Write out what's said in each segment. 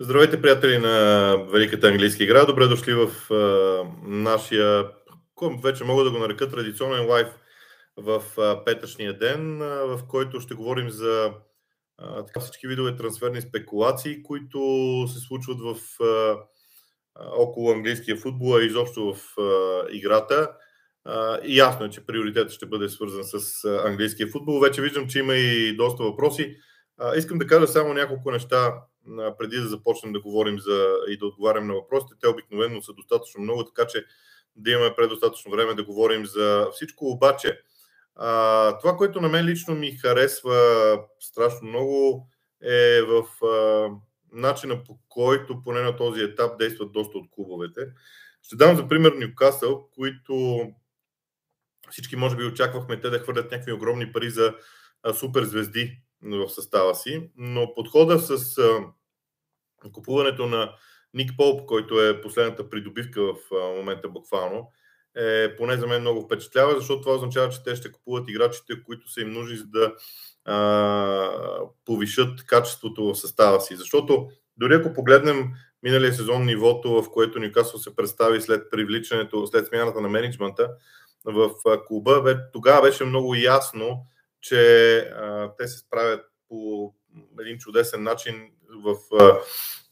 Здравейте, приятели на Великата английска игра. Добре дошли в а, нашия, вече мога да го нарека традиционен лайф в а, петъчния ден, а, в който ще говорим за а, така, всички видове трансферни спекулации, които се случват в а, около английския футбол, а изобщо в а, играта. А, и ясно е, че приоритетът ще бъде свързан с английския футбол. Вече виждам, че има и доста въпроси. А, искам да кажа само няколко неща преди да започнем да говорим за, и да отговарям на въпросите. Те обикновено са достатъчно много, така че да имаме предостатъчно време да говорим за всичко. Обаче, а, това, което на мен лично ми харесва страшно много е в а, начина по който поне на този етап действат доста от клубовете. Ще дам за пример Ньюкасъл, които всички може би очаквахме те да хвърлят някакви огромни пари за суперзвезди в състава си, но подхода с купуването на Ник Полп, който е последната придобивка в момента буквално, е поне за мен много впечатлява, защото това означава, че те ще купуват играчите, които са им нужни за да а, повишат качеството в състава си. Защото дори ако погледнем миналия сезон нивото, в което Ньюкасъл се представи след привличането, след смяната на менеджмента в клуба, тогава беше много ясно, че а, те се справят по един чудесен начин в а,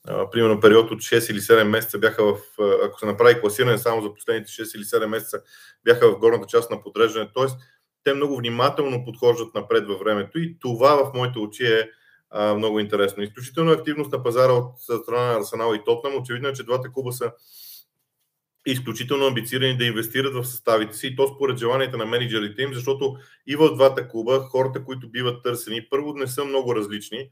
а, примерно период от 6 или 7 месеца бяха в, ако се направи класиране само за последните 6 или 7 месеца, бяха в горната част на подреждане. Тоест, те много внимателно подхождат напред във времето и това в моите очи е а, много интересно. Изключително активност на пазара от страна на Арсенал и Тотнам. Очевидно е, че двата клуба са изключително амбицирани да инвестират в съставите си и то според желанията на менеджерите им, защото и в двата клуба хората, които биват търсени, първо не са много различни.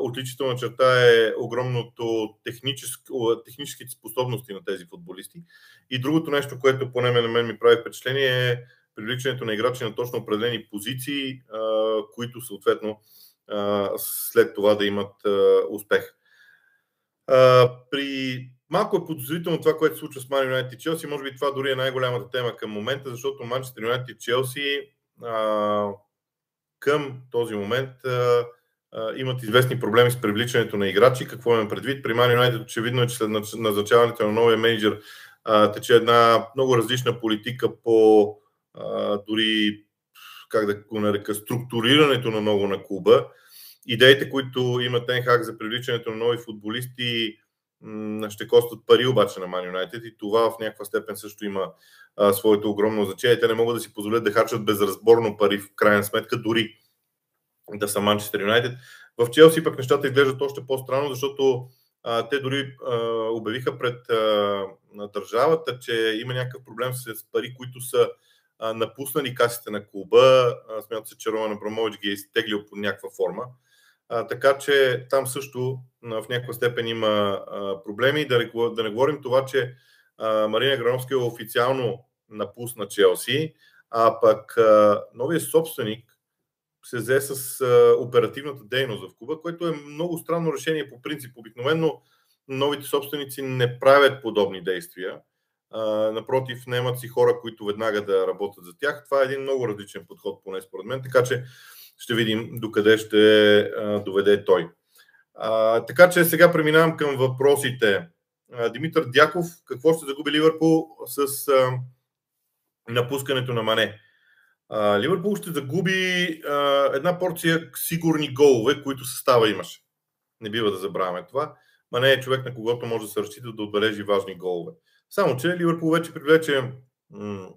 отличителна черта е огромното техническо, техническите способности на тези футболисти. И другото нещо, което поне на мен ми прави впечатление е привличането на играчи на точно определени позиции, които съответно след това да имат успех. При Малко е подозрително това, което се случва с Ман Юнайтед и Челси. Може би това дори е най-голямата тема към момента, защото Манчестър Юнайтед и Челси към този момент а, а, имат известни проблеми с привличането на играчи. Какво имам предвид? При Ман Юнайтед очевидно е, че след назначаването на новия менеджер а, тече една много различна политика по а, дори как да го нарека, структурирането на много на клуба. Идеите, които има Тенхак за привличането на нови футболисти, ще костват пари обаче на Man United и това в някаква степен също има а, своето огромно значение. Те не могат да си позволят да харчат безразборно пари в крайна сметка, дори да са Манчестър Юнайтед. В Челси пък нещата изглеждат още по-странно, защото а, те дори а, обявиха пред а, държавата, че има някакъв проблем с пари, които са а, напуснали касите на клуба. Смята се, че Роман Абрамович ги е изтеглил по някаква форма. Така че там също в някаква степен има проблеми. Да да не говорим това, че Марина Грановска е официално напусна Челси, а пък новият собственик се взе с оперативната дейност в клуба, което е много странно решение по принцип. Обикновено новите собственици не правят подобни действия. Напротив, наемат си хора, които веднага да работят за тях. Това е един много различен подход, поне според мен. Така че ще видим докъде ще доведе той. А, така че сега преминавам към въпросите. Димитър Дяков, какво ще загуби Ливърпул с а, напускането на Мане? А, Ливърпул ще загуби а, една порция сигурни голове, които състава имаше. Не бива да забравяме това. Мане е човек, на когото може да се разчита да отбележи важни голове. Само, че Ливърпул вече привлече м-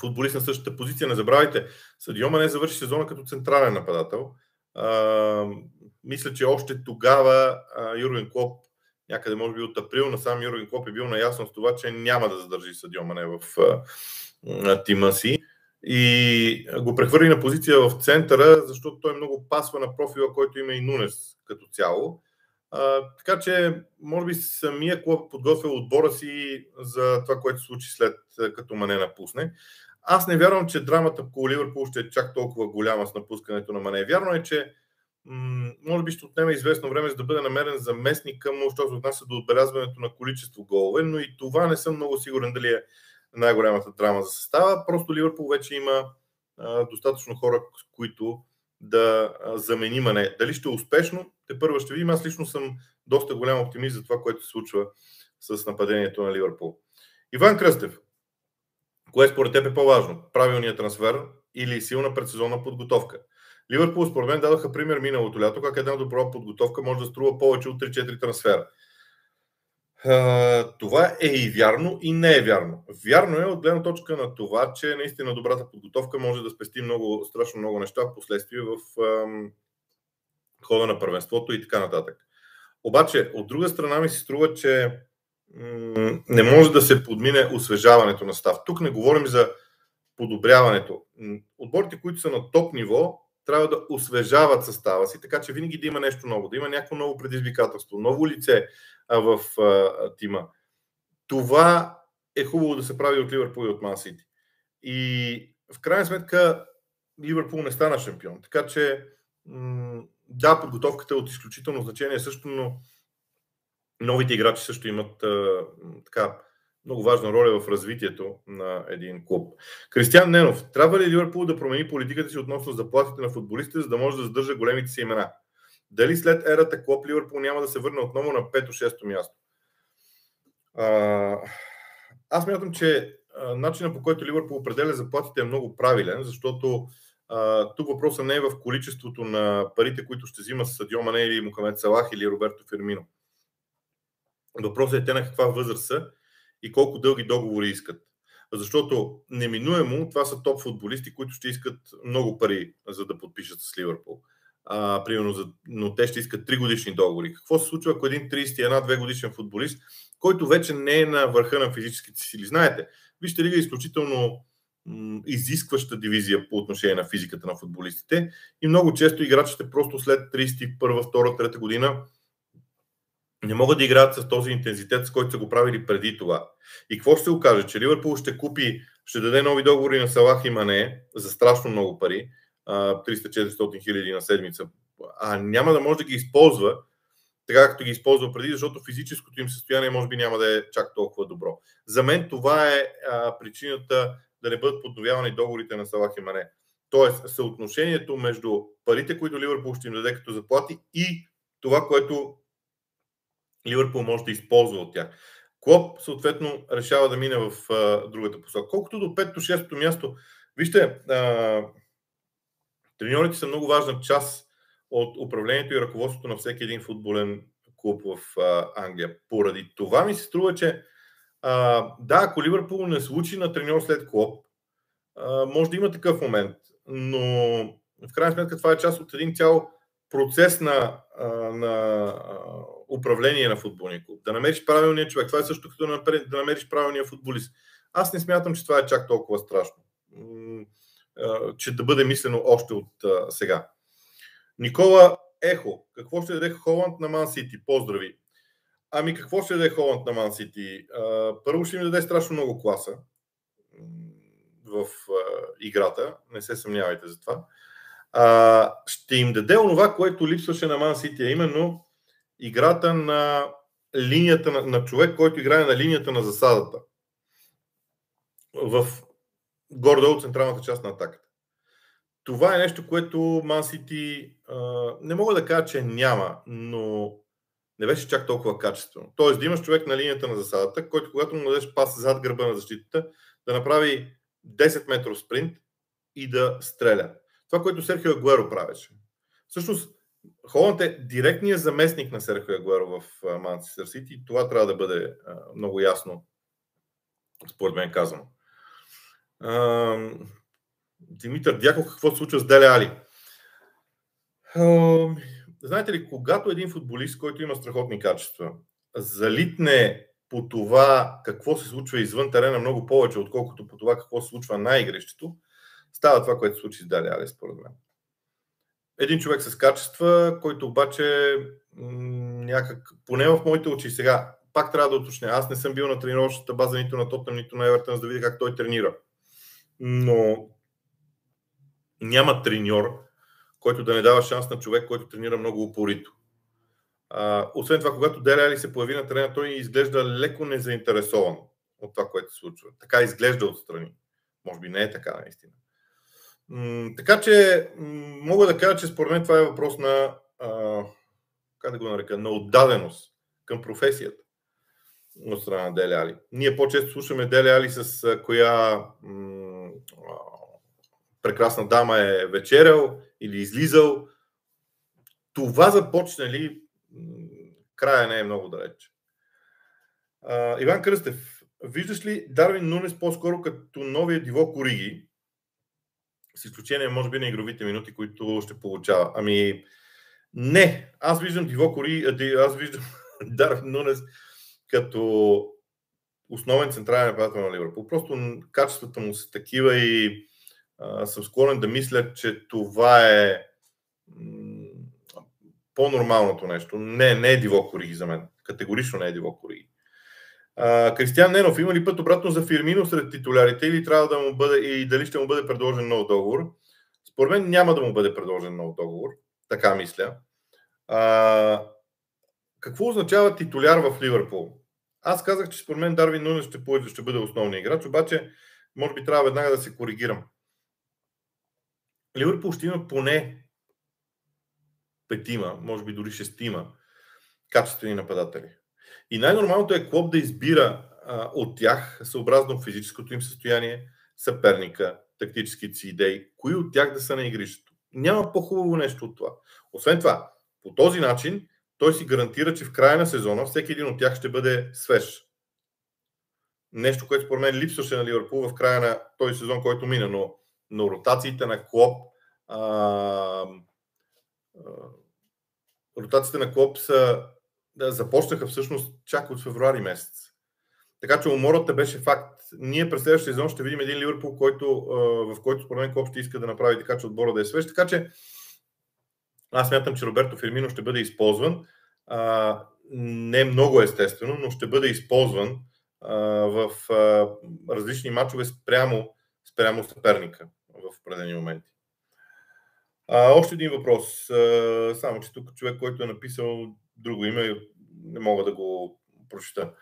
футболист на същата позиция. Не забравяйте, Садио Мане завърши сезона като централен нападател. А, мисля, че още тогава а, Юрген Клоп, някъде може би от април, насам Юрген Клоп е бил наясно с това, че няма да задържи Садио Мане в а, тима си и го прехвърли на позиция в центъра, защото той много пасва на профила, който има и Нунес като цяло. А, така че, може би самия клуб подготвил отбора си за това, което се случи след като Мане напусне. Аз не вярвам, че драмата по Ливърпул ще е чак толкова голяма с напускането на Мане. Вярно е, че м- може би ще отнеме известно време, за да бъде намерен заместник към, що се отнася до отбелязването на количество голове, но и това не съм много сигурен дали е най-голямата драма за състава. Просто Ливърпул вече има а, достатъчно хора, с които да замени Мане. Дали ще е успешно, те първо ще видим. Аз лично съм доста голям оптимист за това, което се случва с нападението на Ливърпул. Иван Кръстев. Кое според теб е по-важно? Правилният трансфер или силна предсезонна подготовка? Ливърпул според мен дадоха пример миналото лято, как една добра подготовка може да струва повече от 3-4 трансфера. Това е и вярно, и не е вярно. Вярно е от гледна точка на това, че наистина добрата подготовка може да спести много, страшно много неща в последствие в ам, хода на първенството и така нататък. Обаче, от друга страна ми се струва, че не може да се подмине освежаването на став. Тук не говорим за подобряването. Отборите, които са на топ ниво, трябва да освежават състава си, така че винаги да има нещо ново, да има някакво ново предизвикателство, ново лице в тима. Това е хубаво да се прави от Ливърпул и от Ман Сити. И в крайна сметка Ливърпул не стана шампион. Така че да, подготовката е от изключително значение също, но новите играчи също имат а, така много важна роля в развитието на един клуб. Кристиан Ненов, трябва ли Ливърпул да промени политиката си относно заплатите на футболистите, за да може да задържа големите си имена? Дали след ерата клуб Ливърпул няма да се върне отново на 5-6 място? А, аз мятам, че начинът по който Ливърпул определя заплатите е много правилен, защото а, тук въпросът не е в количеството на парите, които ще взима Садио Мане или Мухамед Салах или Роберто Фермино. Въпросът е те на каква възраст са и колко дълги договори искат. Защото неминуемо това са топ футболисти, които ще искат много пари, за да подпишат с Ливърпул. А, примерно, за, но те ще искат 3 годишни договори. Какво се случва, ако един 31-2 годишен футболист, който вече не е на върха на физическите сили? Знаете, вижте лига е изключително изискваща дивизия по отношение на физиката на футболистите и много често играчите просто след 31, 2, 3 година не могат да играят с този интензитет, с който са го правили преди това. И какво ще се окаже? Че Ливърпул ще купи, ще даде нови договори на Салах и Мане за страшно много пари, 300-400 хиляди на седмица, а няма да може да ги използва така както ги използва преди, защото физическото им състояние може би няма да е чак толкова добро. За мен това е а, причината да не бъдат подновявани договорите на Салах и Мане. Тоест, съотношението между парите, които Ливърпул ще им даде като заплати и това, което Ливърпул може да използва от тях. Клоп, съответно, решава да мине в а, другата посока. Колкото до 5-6 място, вижте, а, треньорите са много важна част от управлението и ръководството на всеки един футболен клуб в а, Англия. Поради това ми се струва, че а, да, ако Ливърпул не случи на треньор след Клоп, а, може да има такъв момент, но в крайна сметка това е част от един цял процес на, на управление на футболния клуб. Да намериш правилния човек. Това е също като да намериш правилния футболист. Аз не смятам, че това е чак толкова страшно. Че да бъде мислено още от сега. Никола Ехо. Какво ще даде Холанд на Ман Сити? Поздрави. Ами какво ще даде Холанд на Ман Сити? Първо ще ми даде страшно много класа в играта. Не се съмнявайте за това ще им даде онова, което липсваше на Ман Сити, а именно играта на линията на, на човек, който играе на линията на засадата. В гордо централната част на атаката. Това е нещо, което Ман Сити не мога да кажа, че няма, но не беше чак толкова качествено. Тоест да имаш човек на линията на засадата, който когато му дадеш пас зад гърба на защитата, да направи 10 метров спринт и да стреля. Това, което Серхио Агуеро правеше. Всъщност, Холанд е директният заместник на Серхио Агуеро в Манчестър Сити и това трябва да бъде много ясно, според мен казано. Димитър Дяков, какво се случва с Деле Али? Знаете ли, когато един футболист, който има страхотни качества, залитне по това какво се случва извън терена много повече, отколкото по това какво се случва на игрището, става това, което се случи с Дали Али, според мен. Един човек с качества, който обаче някак, поне в моите очи сега, пак трябва да уточня, аз не съм бил на тренировъчната база нито на Тотъм, нито на Евертън, за да видя как той тренира. Но няма треньор, който да не дава шанс на човек, който тренира много упорито. А, освен това, когато Дерели се появи на терена, той изглежда леко незаинтересован от това, което се случва. Така изглежда отстрани. Може би не е така, наистина така че мога да кажа, че според мен това е въпрос на а, как да го нарека, на отдаденост към професията от страна на Дели Али. Ние по-често слушаме Дели Али с коя м- прекрасна дама е вечерял или излизал. Това започна ли края не е много далеч. А, Иван Кръстев, виждаш ли Дарвин Нунес по-скоро като новия Диво Кориги, с изключение, може би, на игровите минути, които ще получава? Ами, не. Аз виждам Диво Кори, аз виждам Дарвин Нунес като основен централен нападател на Ливърпул. Просто качествата му са такива и а, съм склонен да мисля, че това е по-нормалното нещо. Не, не е диво кориги за мен. Категорично не е диво кориги. Кристиан Ненов, има ли път обратно за Фирмино сред титулярите или трябва да му бъде и дали ще му бъде предложен нов договор? Според мен няма да му бъде предложен нов договор. Така мисля. А, какво означава титуляр в Ливърпул? Аз казах, че според мен Дарвин Нунес ще, ще бъде основния играч, обаче може би трябва веднага да се коригирам. Ливърпул ще има поне петима, може би дори шестима качествени нападатели. И най-нормалното е Клоп да избира а, от тях, съобразно физическото им състояние, съперника, тактическите си идеи, кои от тях да са на игрището. Няма по-хубаво нещо от това. Освен това, по този начин той си гарантира, че в края на сезона всеки един от тях ще бъде свеж. Нещо, което според мен липсваше на Ливърпул в края на този сезон, който мина, но, но ротациите на Клоп а, а, ротациите на Клоп са, да, започнаха всъщност чак от февруари месец. Така че умората беше факт. Ние през следващия сезон ще видим един Ливърпул, който, в който според мен Клоп ще иска да направи така, че отбора да е свеж. Така че аз мятам, че Роберто Фирмино ще бъде използван. Не много естествено, но ще бъде използван в различни матчове спрямо, спрямо съперника в определени моменти. А, още един въпрос. А, само, че тук човек, който е написал друго име, не мога да го прочета.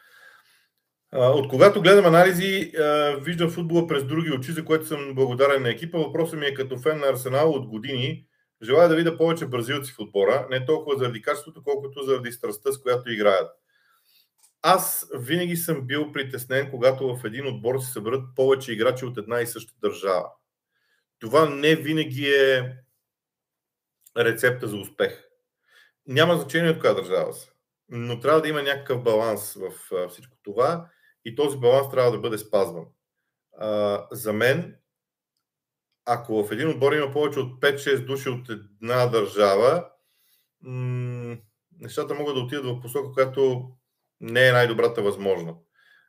От когато гледам анализи, виждам футбола през други очи, за което съм благодарен на екипа. Въпросът ми е като фен на Арсенал от години. Желая да видя повече бразилци в отбора, не толкова заради качеството, колкото заради страстта, с която играят. Аз винаги съм бил притеснен, когато в един отбор се съберат повече играчи от една и съща държава. Това не винаги е рецепта за успех. Няма значение от коя държава са, но трябва да има някакъв баланс в всичко това и този баланс трябва да бъде спазван. За мен, ако в един отбор има повече от 5-6 души от една държава, нещата могат да отидат в посока, която не е най-добрата възможна.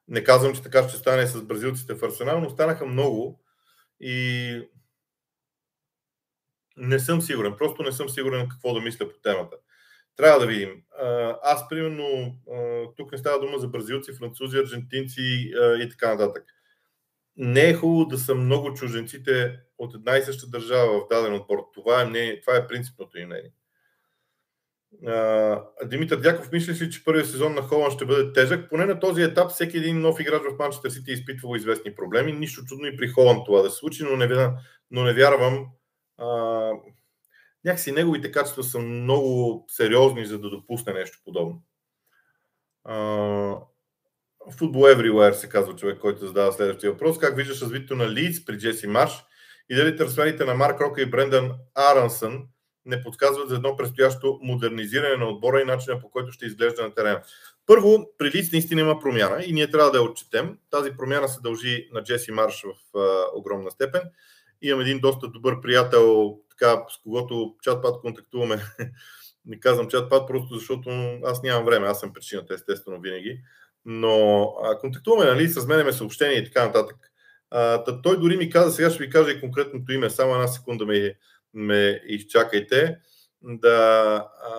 Не казвам, че така ще стане с бразилците в Арсенал, но станаха много и не съм сигурен. Просто не съм сигурен какво да мисля по темата. Трябва да видим. Аз, примерно, тук не става дума за бразилци, французи, аржентинци и така нататък. Не е хубаво да са много чужденците от една и съща държава в даден отбор. Това е, не, това е принципното им мнение. Димитър Дяков, мислиш ли, че първият сезон на Холанд ще бъде тежък? Поне на този етап всеки един нов играч в Манчестър Сити е изпитвал известни проблеми. Нищо чудно и при Холанд това да се случи, но не, но не вярвам а, някакси неговите качества са много сериозни, за да допусне нещо подобно. Футбол Everywhere се казва човек, който задава следващия въпрос. Как виждаш развитието на Лидс при Джеси Марш и дали трансферите на Марк Рока и Брендан Арансън не подсказват за едно предстоящо модернизиране на отбора и начина по който ще изглежда на терена. Първо, при Лиц наистина има промяна и ние трябва да я отчетем. Тази промяна се дължи на Джеси Марш в а, огромна степен. Имам един доста добър приятел, така, с когото чат-пат контактуваме. Не казвам чат-пат, просто защото аз нямам време, аз съм причината, естествено, винаги. Но а, контактуваме, нали, с ме съобщения и така нататък. А, та, той дори ми каза, сега ще ви кажа и конкретното име, само една секунда ме, ме изчакайте. Да, а,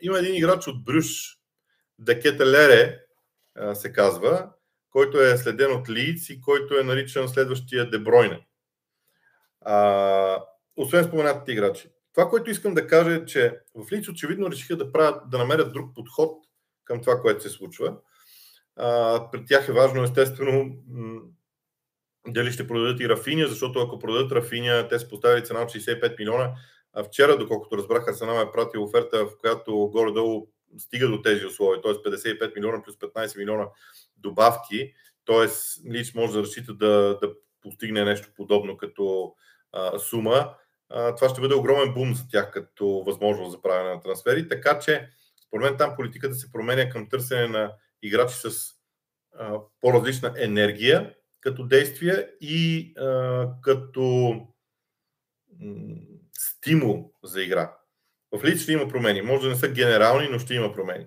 има един играч от Брюш, Декета Лере, се казва, който е следен от Лиц и който е наричан следващия Дебройне. А, освен споменатите играчи. Това, което искам да кажа е, че в Лиц очевидно решиха да, правят, да намерят друг подход към това, което се случва. А, пред тях е важно, естествено, дали ще продадат и Рафиня, защото ако продадат Рафиня, те са поставили цена от 65 милиона, Вчера, доколкото разбрах, Арсенал е пратил оферта, в която горе-долу стига до тези условия, т.е. 55 милиона плюс 15 милиона добавки, т.е. Лич може да разчита да, да постигне нещо подобно като а, сума. Това ще бъде огромен бум за тях като възможност за правене на трансфери, така че според мен там политиката се променя към търсене на играчи с а, по-различна енергия като действие и а, като стимул за игра. В Лид ще има промени. Може да не са генерални, но ще има промени.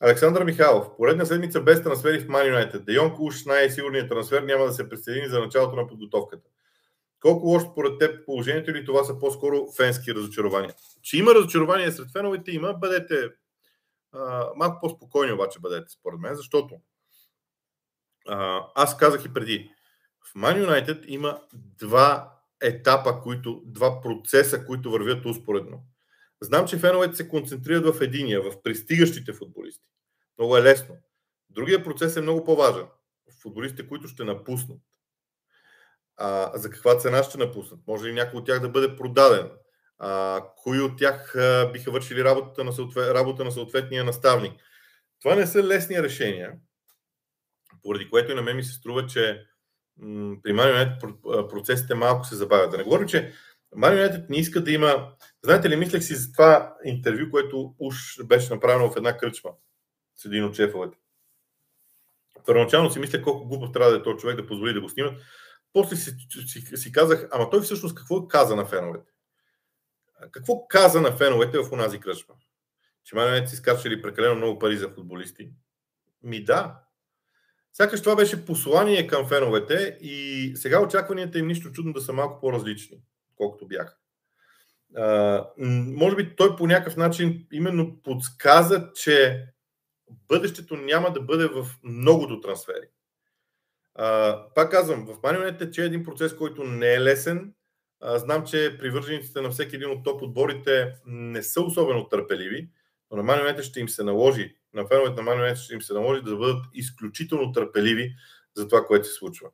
Александър Михайлов. Поредна седмица без трансфери в Man United. Де Йонг най-сигурният трансфер няма да се присъедини за началото на подготовката. Колко лошо според теб положението или това са по-скоро фенски разочарования? Че има разочарования сред феновете, има. Бъдете а, малко по-спокойни обаче бъдете, според мен, защото а, аз казах и преди. В Man United има два етапа, които, два процеса, които вървят успоредно. Знам, че феновете се концентрират в единия, в пристигащите футболисти. Много е лесно. Другия процес е много по-важен. Футболистите, които ще напуснат. А, за каква цена ще напуснат? Може ли някой от тях да бъде продаден? А, кои от тях а, биха вършили работата на, съответ, работа на съответния наставник? Това не са лесни решения, поради което и на мен ми се струва, че м- при Man процесите малко се забавят. Да не говорим, че Man не иска да има... Знаете ли, мислех си за това интервю, което уж беше направено в една кръчма с един от шефовете. Първоначално си мисля колко глупав трябва да е този човек да позволи да го снимат. После си, си, си казах, ама той всъщност какво каза на феновете? Какво каза на феновете в онази кръчма? Че Man си скачали прекалено много пари за футболисти. Ми да. Сякаш това беше послание към феновете и сега очакванията им нищо чудно да са малко по-различни колкото бяха. Може би той по някакъв начин именно подсказа, че бъдещето няма да бъде в многото трансфери. Пак казвам, в Манионет че е един процес, който не е лесен. А, знам, че привържениците на всеки един от топ отборите не са особено търпеливи, но на Манионет ще им се наложи, на феновете на Манионет ще им се наложи да бъдат изключително търпеливи за това, което се случва.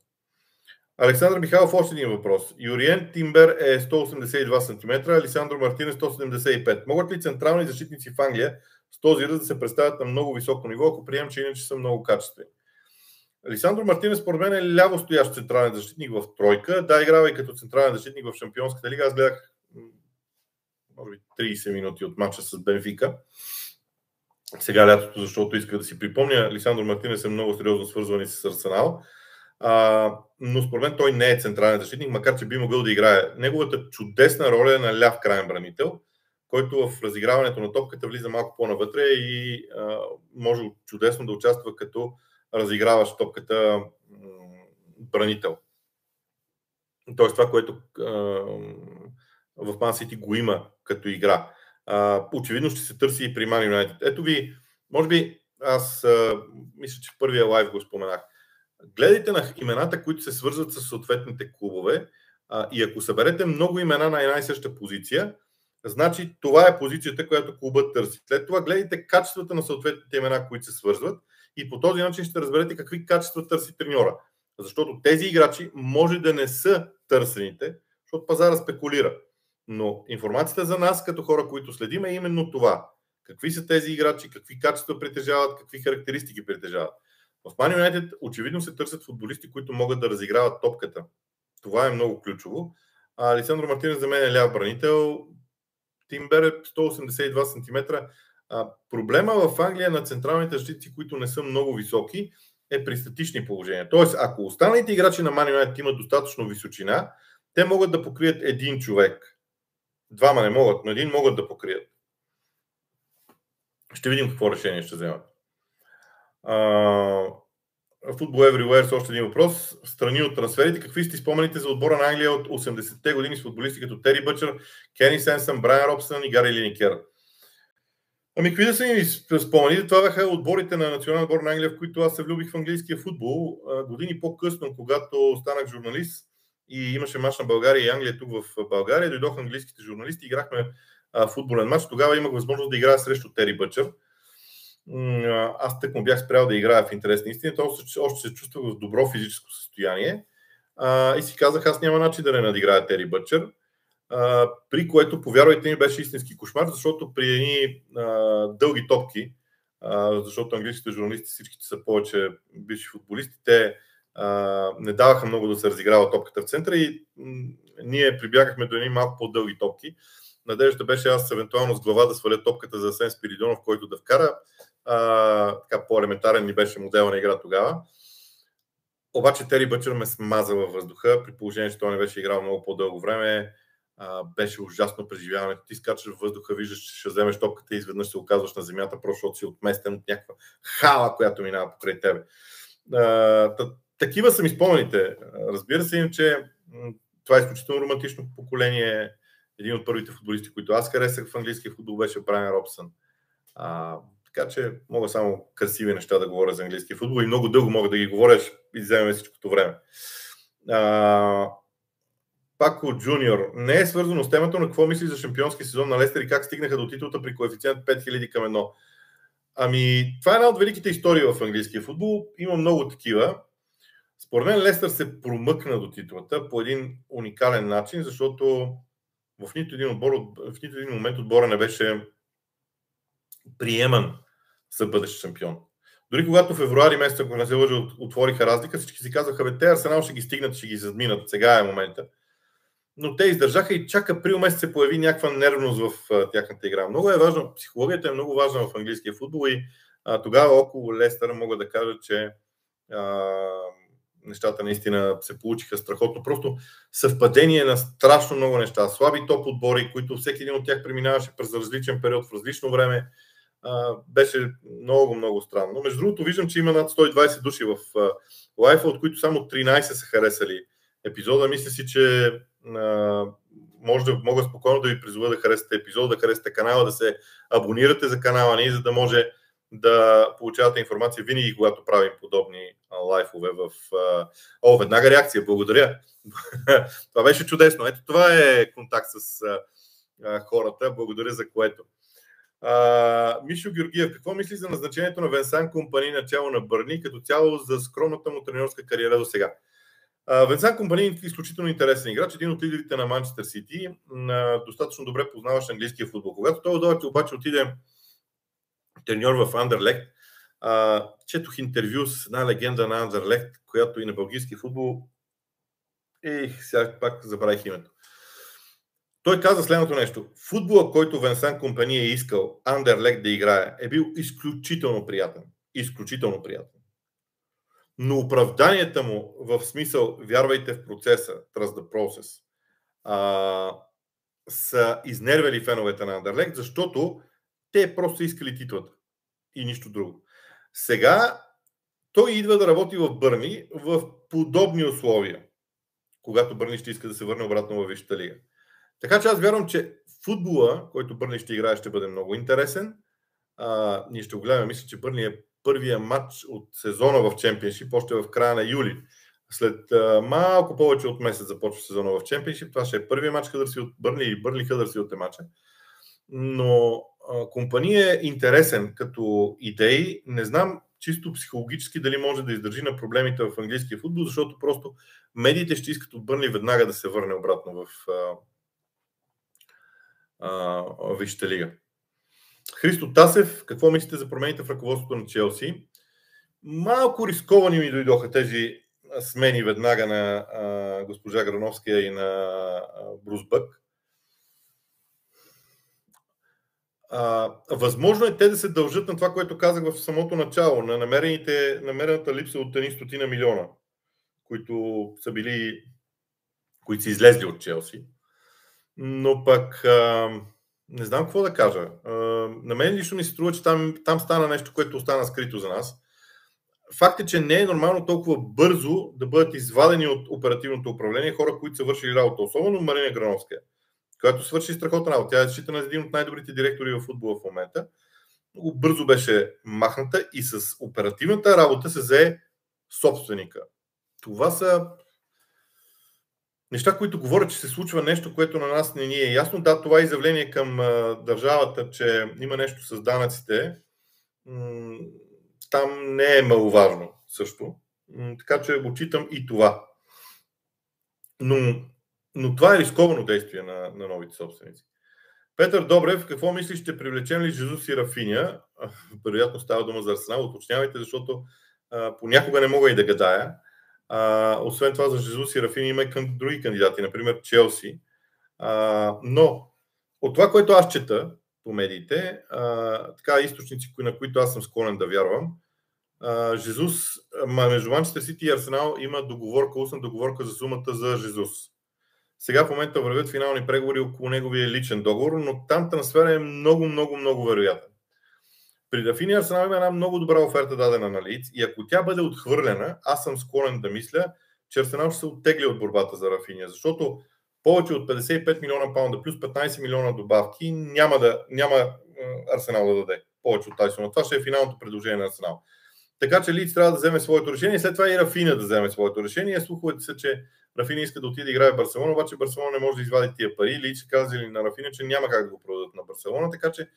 Александър Михайлов, още един въпрос. Юриен Тимбер е 182 см, Александро Мартинес 175. Могат ли централни защитници в Англия с този ръст да се представят на много високо ниво, ако приемем, че иначе са много качествени? Александро Мартинес, според мен, е ляво стоящ централен защитник в тройка. Да, играва и като централен защитник в Шампионската лига. Аз гледах може би 30 минути от матча с Бенфика. Сега лятото, защото иска да си припомня, Александро Мартинес е много сериозно свързван и с Арсенал. А, но според мен той не е централен защитник, макар че би могъл да играе. Неговата чудесна роля е на ляв крайен бранител, който в разиграването на топката влиза малко по-навътре и а, може чудесно да участва като разиграващ топката бранител. Тоест това, което а, в Ман Сити го има като игра. Очевидно ще се търси и при Man United. Ето ви, може би аз мисля, че в първия лайв го споменах гледайте на имената, които се свързват с съответните клубове и ако съберете много имена на една и съща позиция, значи това е позицията, която клубът търси. След това гледайте качествата на съответните имена, които се свързват и по този начин ще разберете какви качества търси треньора. Защото тези играчи може да не са търсените, защото пазара спекулира. Но информацията за нас, като хора, които следим, е именно това. Какви са тези играчи, какви качества притежават, какви характеристики притежават. В Man United очевидно се търсят футболисти, които могат да разиграват топката. Това е много ключово. А Александро Мартинес за мен е ляв бранител. Тимбер е 182 см. Проблема в Англия на централните защитници, които не са много високи, е при статични положения. Тоест, ако останалите играчи на Man United имат достатъчно височина, те могат да покрият един човек. Двама не могат, но един могат да покрият. Ще видим какво решение ще вземат. Футбол Everywhere с още един въпрос. Страни от трансферите. Какви сте спомените за отбора на Англия от 80-те години с футболисти като Тери Бъчър, Кени Сенсън, Брайан Робсън и Гари Линикер? Ами, какви да са ми спомените? Това бяха отборите на националния отбор на Англия, в които аз се влюбих в английския футбол. Години по-късно, когато станах журналист и имаше мач на България и Англия тук в България, дойдоха английските журналисти, играхме футболен матч. Тогава имах възможност да играя срещу Тери Бъчър аз тък му бях спрял да играя в интерес на истината, още, се чувствах в добро физическо състояние и си казах, аз няма начин да не надиграя Тери Бъчър. При което, повярвайте ми, беше истински кошмар, защото при едни дълги топки, защото английските журналисти всичките са повече бивши футболисти, те не даваха много да се разиграва топката в центъра и ние прибягахме до едни малко по-дълги топки. Надеждата беше аз евентуално с глава да сваля топката за Сен Спиридонов, който да вкара. А, така по-елементарен ни беше модел на игра тогава. Обаче Тери Бъчър ме смаза във въздуха, при положение, че той не беше играл много по-дълго време. Беше ужасно преживяването. Ти скачаш в въздуха, виждаш, че ще вземеш топката и изведнъж се оказваш на земята, просто защото си отместен от някаква хала, която минава покрай тебе. А, такива са ми спомените. Разбира се, че това е изключително романтично поколение. Един от първите футболисти, които аз харесах в английския футбол, беше Брайан Робсън. А, така че мога само красиви неща да говоря за английския футбол и много дълго мога да ги говоря, и вземем всичкото време. А, Пако Джуниор. Не е свързано с темата, но какво мисли за шампионски сезон на Лестер и как стигнаха до титлата при коефициент 5000 към 1? Ами, това е една от великите истории в английския футбол. Има много такива. Според мен Лестър се промъкна до титлата по един уникален начин, защото в нито един, отбор, в нито един момент отбора не беше приеман за бъдещ шампион. Дори когато в февруари месец, ако не се лъжа, отвориха разлика, всички си казаха, бе, те Арсенал ще ги стигнат, ще ги задминат, сега е момента. Но те издържаха и чак април месец се появи някаква нервност в а, тяхната игра. Много е важно, психологията е много важна в английския футбол и а, тогава около Лестър мога да кажа, че а, нещата наистина се получиха страхотно. Просто съвпадение на страшно много неща. Слаби топ отбори, които всеки един от тях преминаваше през различен период в различно време. А, беше много, много странно. Между другото, виждам, че има над 120 души в лайфа, от които само 13 са харесали епизода. Мисля си, че може да мога спокойно да ви призова да харесате епизода, да харесате канала, да се абонирате за канала ни, за да може да получавате информация винаги, когато правим подобни лайфове в... О, веднага реакция, благодаря. това беше чудесно. Ето това е контакт с хората. Благодаря за което. А, Мишо Георгиев, какво мисли за назначението на Венсан Компани начало на Бърни, като цяло за скромната му тренерска кариера до сега? Венсан Компани е изключително интересен играч, един от лидерите на Манчестър Сити, достатъчно добре познаваш английския футбол. Когато той обаче отиде треньор в Андерлект, четох интервю с една легенда на Андерлект, която и на български футбол. И сега пак забравих името. Той каза следното нещо. Футбола, който Венсан Компания е искал Андерлект да играе, е бил изключително приятен. Изключително приятен. Но оправданията му в смисъл вярвайте в процеса, trust the process, а, са изнервели феновете на Андерлект, защото те просто искали титлата и нищо друго. Сега той идва да работи в Бърни в подобни условия, когато Бърни ще иска да се върне обратно в Висшата лига. Така че аз вярвам, че футбола, който Бърни ще играе, ще бъде много интересен. А, ние ще го гледаме. Мисля, че Бърни е първия матч от сезона в Чемпионшип, още в края на юли. След а, малко повече от месец започва сезона в Чемпионшип. Това ще е първия матч Хъдърси от Бърни или Бърни Хъдърси от матча. Но а, компания е интересен като идеи. Не знам чисто психологически дали може да издържи на проблемите в английския футбол, защото просто медиите ще искат от Бърни веднага да се върне обратно в Висшата лига. Христо Тасев, какво мислите за промените в ръководството на Челси? Малко рисковани ми дойдоха тези смени веднага на а, госпожа Грановския и на а, Брус Бък. А, възможно е те да се дължат на това, което казах в самото начало, на намерените, намерената липса от едни стотина милиона, които са били, които са излезли от Челси. Но пък а, не знам какво да кажа. На мен лично ми се струва, че там, там стана нещо, което остана скрито за нас. Факт е, че не е нормално толкова бързо да бъдат извадени от оперативното управление хора, които са вършили работа, особено Марина Грановска, която свърши страхотна работа. Тя е считана за един от най-добрите директори в футбола в момента. Много бързо беше махната и с оперативната работа се зае собственика. Това са неща, които говорят, че се случва нещо, което на нас не ни е ясно. Да, това е изявление към държавата, че има нещо с данъците. Там не е маловажно също. Така че отчитам и това. Но Но това е рисковано действие на, на новите собственици. Петър Добрев, какво мислиш, ще привлечем ли Жезус и Рафиня? Вероятно става дума за Арсенал, уточнявайте, защото а, понякога не мога и да гадая. А, освен това за Жезус и Рафиня има и към други кандидати, например Челси. А, но от това, което аз чета по медиите, а, така източници, на които аз съм склонен да вярвам, а, Жезус, между Манчестър Сити и Арсенал има договорка, устна договорка за сумата за Жезус. Сега в момента вървят финални преговори около неговия личен договор, но там трансфера е много, много, много вероятен. При Рафини Арсенал има една много добра оферта дадена на Лиц и ако тя бъде отхвърлена, аз съм склонен да мисля, че Арсенал ще се оттегли от борбата за Рафиния, защото повече от 55 милиона паунда плюс 15 милиона добавки няма, да, няма Арсенал да даде повече от сума. Това ще е финалното предложение на Арсенал. Така че Лиц трябва да вземе своето решение, след това и Рафина да вземе своето решение. Слуховете се, че Рафина иска да отиде да играе в Барселона, обаче Барселона не може да извади тия пари. Лиц казали на Рафина, че няма как да го продадат на Барселона, така че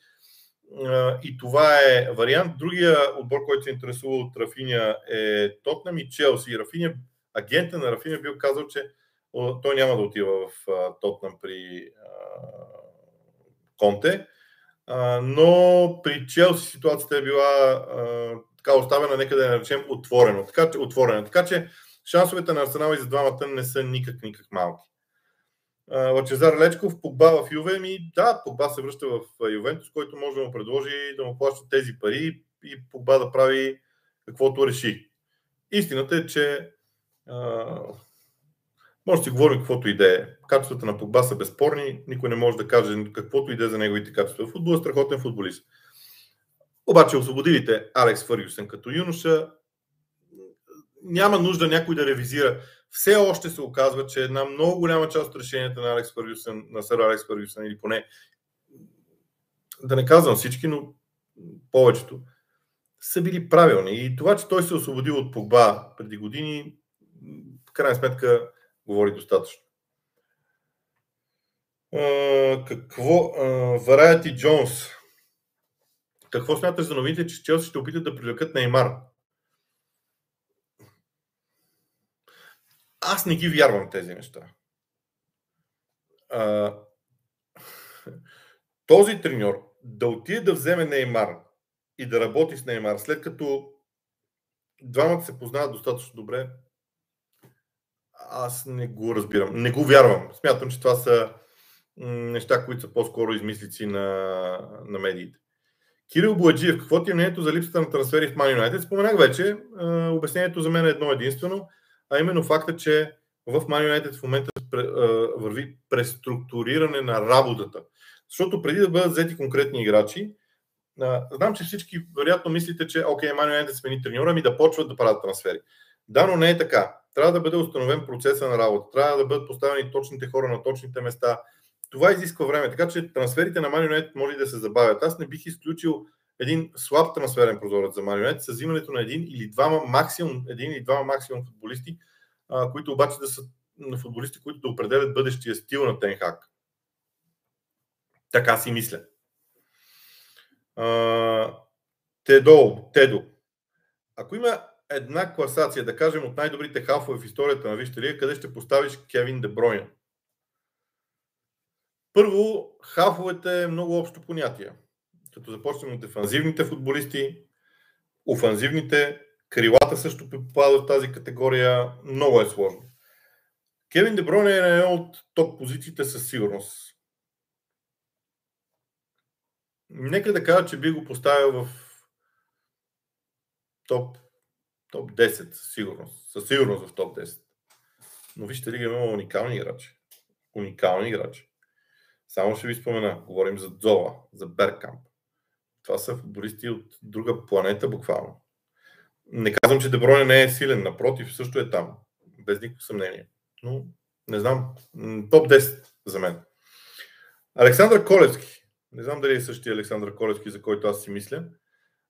и това е вариант. Другия отбор, който се интересува от Рафиня е Тотнам и Челси. Рафиня, агента на Рафиня бил казал, че той няма да отива в Тотнам при Конте, но при Челси ситуацията е била така оставена, нека да я наречем отворено. Така, отворена. Така че шансовете на Арсенал и за двамата не са никак, никак малки. Лачезар Лечков, Погба в Юве, ми да, Погба се връща в Ювентус, който може да му предложи да му плаща тези пари и Погба да прави каквото реши. Истината е, че а, може да си говорим каквото и да е. Качествата на Погба са безспорни, никой не може да каже каквото и да е за неговите качества. Футбол е страхотен футболист. Обаче освободилите Алекс Фъргюсен като юноша, няма нужда някой да ревизира. Все още се оказва, че една много голяма част от решенията на Алекс Фъргюсен, на сър Алекс Фъргюсен или поне да не казвам всички, но повечето, са били правилни. И това, че той се е освободил от Погба преди години, в крайна сметка говори достатъчно. Uh, какво? Variety Jones. Какво смяташ за новините, че Челси ще опитат да привлекат Неймар? Аз не ги вярвам тези неща. А, този треньор да отиде да вземе Неймар и да работи с Неймар, след като двамата се познават достатъчно добре, аз не го разбирам. Не го вярвам. Смятам, че това са неща, които са по-скоро измислици на, на медиите. Кирил Бояджиев, какво ти е мнението за липсата на трансфери в Man United? Споменах вече, обяснението за мен е едно единствено, а именно факта, че в Man United в момента върви преструктуриране на работата. Защото преди да бъдат взети конкретни играчи, знам, че всички вероятно мислите, че окей, Man United смени треньора, ми да почват да правят трансфери. Да, но не е така. Трябва да бъде установен процеса на работа. Трябва да бъдат поставени точните хора на точните места това изисква време. Така че трансферите на Man United може да се забавят. Аз не бих изключил един слаб трансферен прозорец за United с взимането на един или двама максимум, един или двама максимум футболисти, а, които обаче да са на футболисти, които да определят бъдещия стил на Тенхак. Така си мисля. А, Тедо, Тедо. Ако има една класация, да кажем, от най-добрите халфове в историята на Вижте къде ще поставиш Кевин Дебройна? Първо, хафовете е много общо понятие. Като започнем от дефанзивните футболисти, офанзивните, крилата също попадат в тази категория. Много е сложно. Кевин Деброн е една от топ позициите със сигурност. Нека да кажа, че би го поставил в топ, топ 10 със сигурност. Със сигурност в топ 10. Но вижте ли, има уникални играчи. Уникални играчи. Само ще ви спомена, говорим за Дзола, за Беркамп. Това са футболисти от друга планета, буквално. Не казвам, че Дебройне не е силен, напротив, също е там. Без никакво съмнение. Но не знам. Топ 10 за мен. Александър Колевски. Не знам дали е същия Александър Колевски, за който аз си мисля.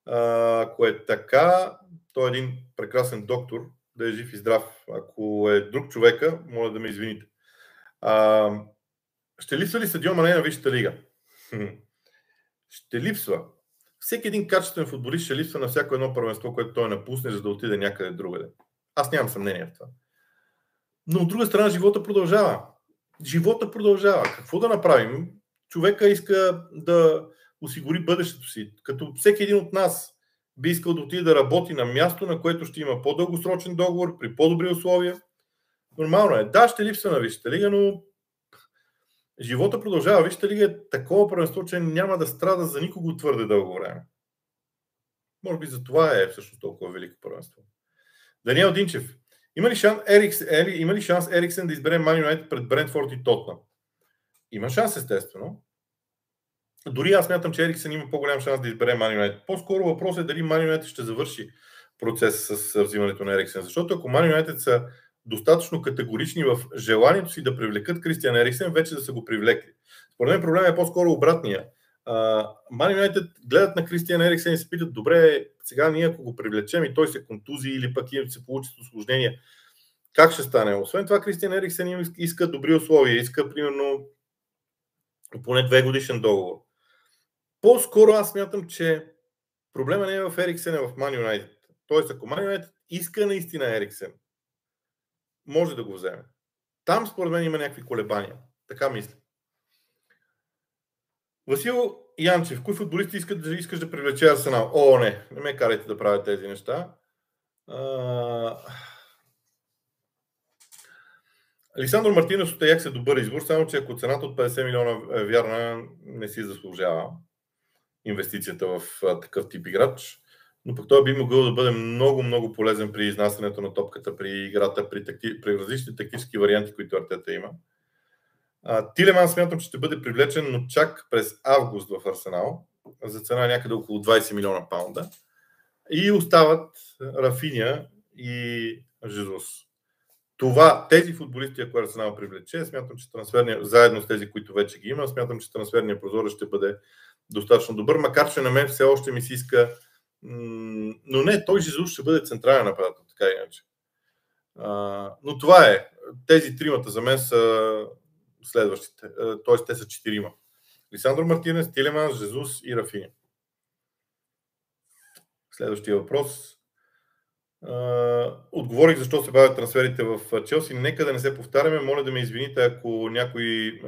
Ако е така, той е един прекрасен доктор, да е жив и здрав. Ако е друг човека, моля да ме извините. А, ще липсва ли Садио Мане на Висшата лига? Ще липсва. Всеки един качествен футболист ще липсва на всяко едно първенство, което той напусне, за да отиде някъде другаде. Аз нямам съмнение в това. Но от друга страна, живота продължава. живота продължава. Какво да направим? Човека иска да осигури бъдещето си. Като всеки един от нас би искал да отиде да работи на място, на което ще има по-дългосрочен договор, при по-добри условия. Нормално е. Да, ще липсва на Висшата лига, но живота продължава. Вижте лига е такова първенство, че няма да страда за никого твърде дълго време. Може би за това е всъщност толкова велико първенство. Даниел Динчев. Има ли, шанс, Ерикс, Ери, има ли шанс Ериксен да избере Ман Юнайтед пред Брентфорд и Тотна? Има шанс, естествено. Дори аз мятам, че Ериксен има по-голям шанс да избере Ман Юнайтед. По-скоро въпросът е дали Ман Юнайтед ще завърши процес с взимането на Ериксен. Защото ако Ман Юнайтед са достатъчно категорични в желанието си да привлекат Кристиан Ериксен, вече да са го привлекли. Според мен проблема е по-скоро обратния. Ман Юнайтед гледат на Кристиан Ериксен и се питат, добре, сега ние ако го привлечем и той се контузи или пък им се получат осложнения, как ще стане? Освен това, Кристиан Ериксен иска добри условия, иска примерно поне две годишен договор. По-скоро аз смятам, че проблема не е в Ериксен, а в Ман Юнайтед. Тоест, ако Ман Юнайтед иска наистина Ериксен, може да го вземе. Там според мен има някакви колебания. Така мисля. Васил Янчев, кои футболисти искат да искаш да привлече Арсенал? О, не, не ме карайте да правя тези неща. А... Александър Мартинов от Аякс е добър избор, само че ако цената от 50 милиона е вярна, не си заслужава инвестицията в такъв тип играч но пък той би могъл да бъде много, много полезен при изнасянето на топката, при играта, при, такти, при различни тактически варианти, които Артета има. Тилеман смятам, че ще бъде привлечен, но чак през август в Арсенал, за цена някъде около 20 милиона паунда. И остават Рафиня и Жезус. Това, тези футболисти, ако Арсенал привлече, смятам, че трансферния, заедно с тези, които вече ги има, смятам, че трансферния прозор ще бъде достатъчно добър, макар че на мен все още ми се иска но не, той Жезус ще бъде централен нападател, така иначе. А, но това е. Тези тримата за мен са следващите. Т.е. те са четирима. Лисандро Мартинес, Тилеман, Жезус и Рафини. Следващия въпрос. Отговорих защо се бавят трансферите в Челси. Нека да не се повтаряме. Моля да ме извините, ако някой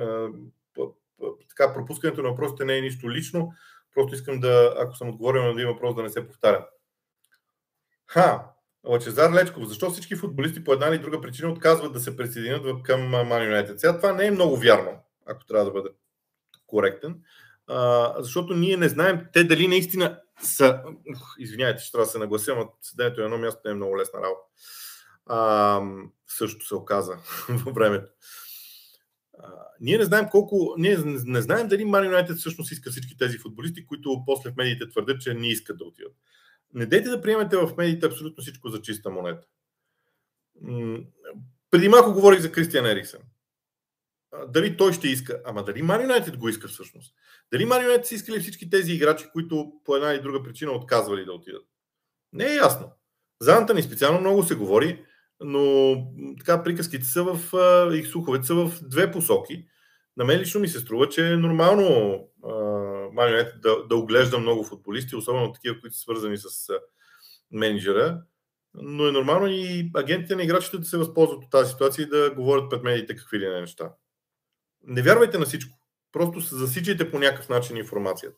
така, пропускането на въпросите не е нищо лично. Просто искам да, ако съм отговорил на един въпрос, да не се повтаря. Ха, Лачезар Лечков, защо всички футболисти по една или друга причина отказват да се присъединят към Man United? Сега това не е много вярно, ако трябва да бъде коректен, а, защото ние не знаем те дали наистина са... Ух, извинявайте, ще трябва да се наглася, но седенето на едно място не е много лесна работа. А, също се оказа във времето ние не знаем колко, ние не знаем дали Ман Юнайтед всъщност иска всички тези футболисти, които после в медиите твърдят, че не искат да отидат. Не дейте да приемете в медиите абсолютно всичко за чиста монета. Преди малко говорих за Кристиан Ериксен. Дали той ще иска, ама дали Ман Юнайтед го иска всъщност? Дали Ман Юнайтед са искали всички тези играчи, които по една или друга причина отказвали да отидат? Не е ясно. За Антони специално много се говори но така приказките са в, и слуховете са в две посоки. На мен лично ми се струва, че е нормално Ман да, да оглежда много футболисти, особено такива, които са свързани с менеджера, но е нормално и агентите на играчите да се възползват от тази ситуация и да говорят пред медиите какви ли не неща. Не вярвайте на всичко. Просто засичайте по някакъв начин информацията.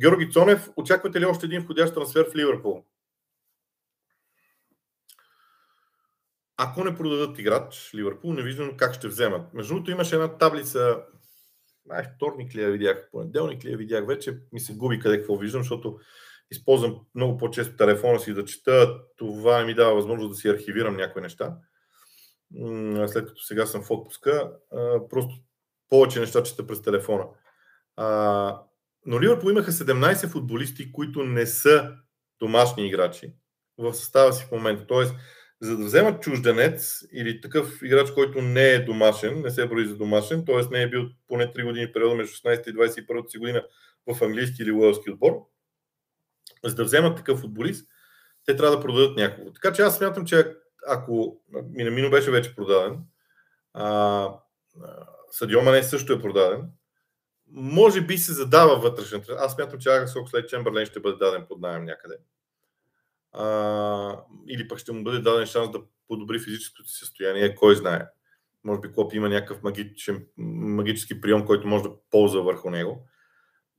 Георги Цонев, очаквате ли още един входящ трансфер в Ливърпул? Ако не продадат играч Ливърпул, не виждам как ще вземат. Между другото имаше една таблица, ай, вторник ли я видях, понеделник ли я видях, вече ми се губи къде какво виждам, защото използвам много по-често телефона си да чета, това ми дава възможност да си архивирам някои неща. След като сега съм в отпуска, просто повече неща чета през телефона. Но Ливърпул имаха 17 футболисти, които не са домашни играчи в състава си в момента. Тоест, за да вземат чужденец или такъв играч, който не е домашен, не се брои за домашен, т.е. не е бил поне 3 години периода между 16 и 21 си година в английски или уелски отбор, за да вземат такъв футболист, те трябва да продадат някого. Така че аз смятам, че ако Минамино беше вече продаден, а, Садио Мане също е продаден, може би се задава вътрешен. Аз смятам, че Агас след Чемберлен ще бъде даден под найем някъде а, или пък ще му бъде даден шанс да подобри физическото си състояние, кой знае. Може би Клоп има някакъв магичен, магически прием, който може да ползва върху него.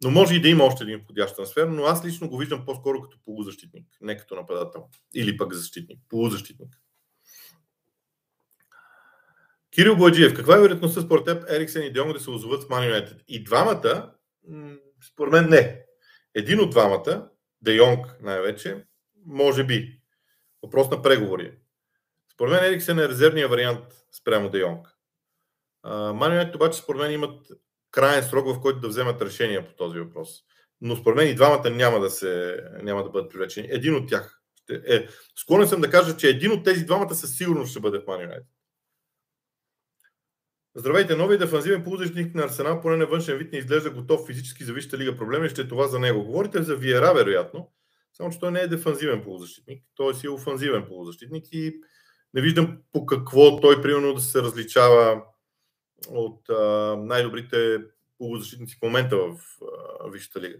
Но може и да има още един подходящ трансфер, но аз лично го виждам по-скоро като полузащитник, не като нападател. Или пък защитник, полузащитник. Кирил Бладжиев, каква е вероятността според теб Ериксен и Дионг да се озоват в Ман И двамата, според мен не. Един от двамата, Де Йонг най-вече, може би. Въпрос на преговори. Според мен Ериксен е резервния вариант спрямо Де Йонг. Ман обаче според мен имат крайен срок, в който да вземат решение по този въпрос. Но според мен и двамата няма да, се, няма да бъдат привлечени. Един от тях. Ще е, склонен съм да кажа, че един от тези двамата със сигурност ще бъде в Ман Юнайтед. Здравейте, нови дефанзивен полузащитник на Арсенал, поне на външен вид не изглежда готов физически за Висшата лига. Проблеми ще е това за него. Говорите за Виера, вероятно, само че той не е дефанзивен полузащитник, той е си офанзивен полузащитник и не виждам по какво той, примерно, да се различава от а, най-добрите полузащитници в момента в а, Висшата лига.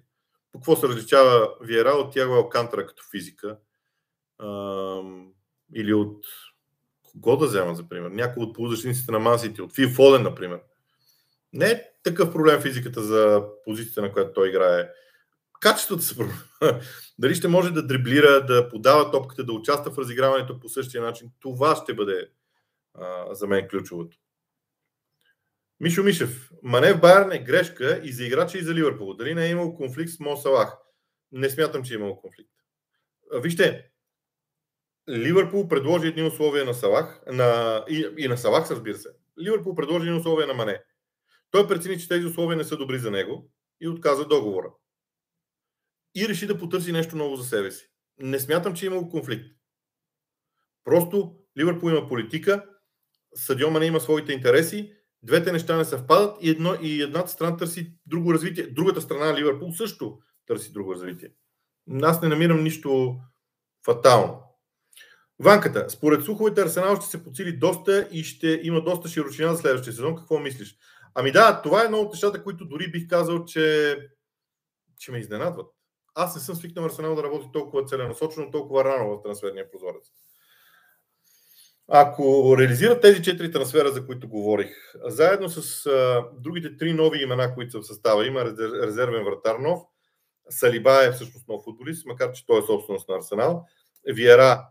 По какво се различава Виера от Тяго Алкантра като физика? А, или от кого да взема, за пример? Някой от полузащитниците на Мансити, от Фил Фоден, например. Не е такъв проблем физиката за позицията, на която той играе. Качеството са. Дали ще може да дриблира, да подава топката, да участва в разиграването по същия начин, това ще бъде а, за мен ключовото. Мишо Мишев. Мане в Байерн е грешка и за играча и за Ливърпул. Дали не е имал конфликт с Мо Салах? Не смятам, че е имал конфликт. Вижте, Ливърпул предложи едни условия на Салах, на, и, и на Салах, разбира се. Ливърпул предложи едни условия на Мане. Той прецени, че тези условия не са добри за него и отказа договора. И реши да потърси нещо ново за себе си. Не смятам, че е имал конфликт. Просто Ливърпул има политика, Съдио Мане има своите интереси, двете неща не съвпадат и, едно, и едната страна търси друго развитие. Другата страна, Ливърпул, също търси друго развитие. Аз не намирам нищо фатално. Ванката, според слуховете Арсенал ще се подсили доста и ще има доста широчина за следващия сезон. Какво мислиш? Ами да, това е едно от нещата, които дори бих казал, че, че ме изненадват. Аз не съм свикнал Арсенал да работи толкова целенасочено, толкова рано в трансферния прозорец. Ако реализират тези четири трансфера, за които говорих, заедно с а, другите три нови имена, които са в състава, има резервен вратар нов, Салиба е всъщност нов футболист, макар че той е собственост на Арсенал, Виера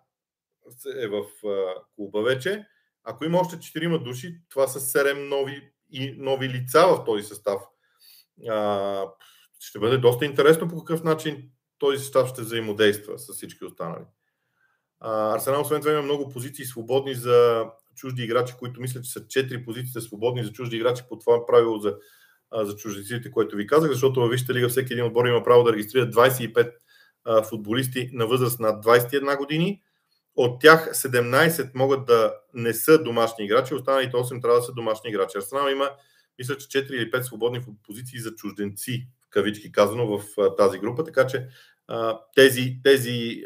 е в а, клуба вече. Ако има още четирима души, това са седем нови, и нови лица в този състав. А, ще бъде доста интересно по какъв начин този състав ще взаимодейства с всички останали. Арсенал, освен това, има много позиции свободни за чужди играчи, които мислят, че са 4 позиции свободни за чужди играчи по това правило за, за чуждиците, което ви казах, защото във Висшата лига всеки един отбор има право да регистрира 25 футболисти на възраст над 21 години. От тях 17 могат да не са домашни играчи, останалите 8 трябва да са домашни играчи. Арсенал има, мисля, че 4 или 5 свободни позиции за чужденци, кавички казано, в тази група, така че тези, тези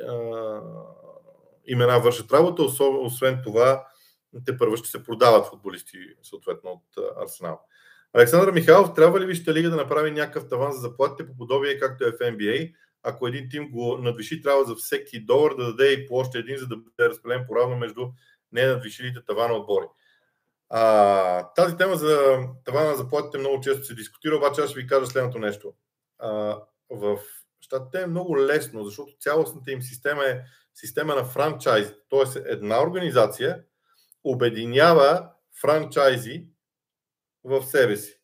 имена вършат работа, освен това те първо ще се продават футболисти съответно от Арсенал. Александър Михайлов, трябва ли Висшата лига да направи някакъв таван за заплатите по подобие, както е в NBA? Ако един тим го надвиши, трябва за всеки долар да даде и по още един, за да бъде разпределен поравно между не надвишилите тавана отбори. А, тази тема за тавана на заплатите много често се дискутира, обаче аз ще ви кажа следното нещо. А, в щатите е много лесно, защото цялостната им система е система на франчайз, т.е. една организация обединява франчайзи в себе си.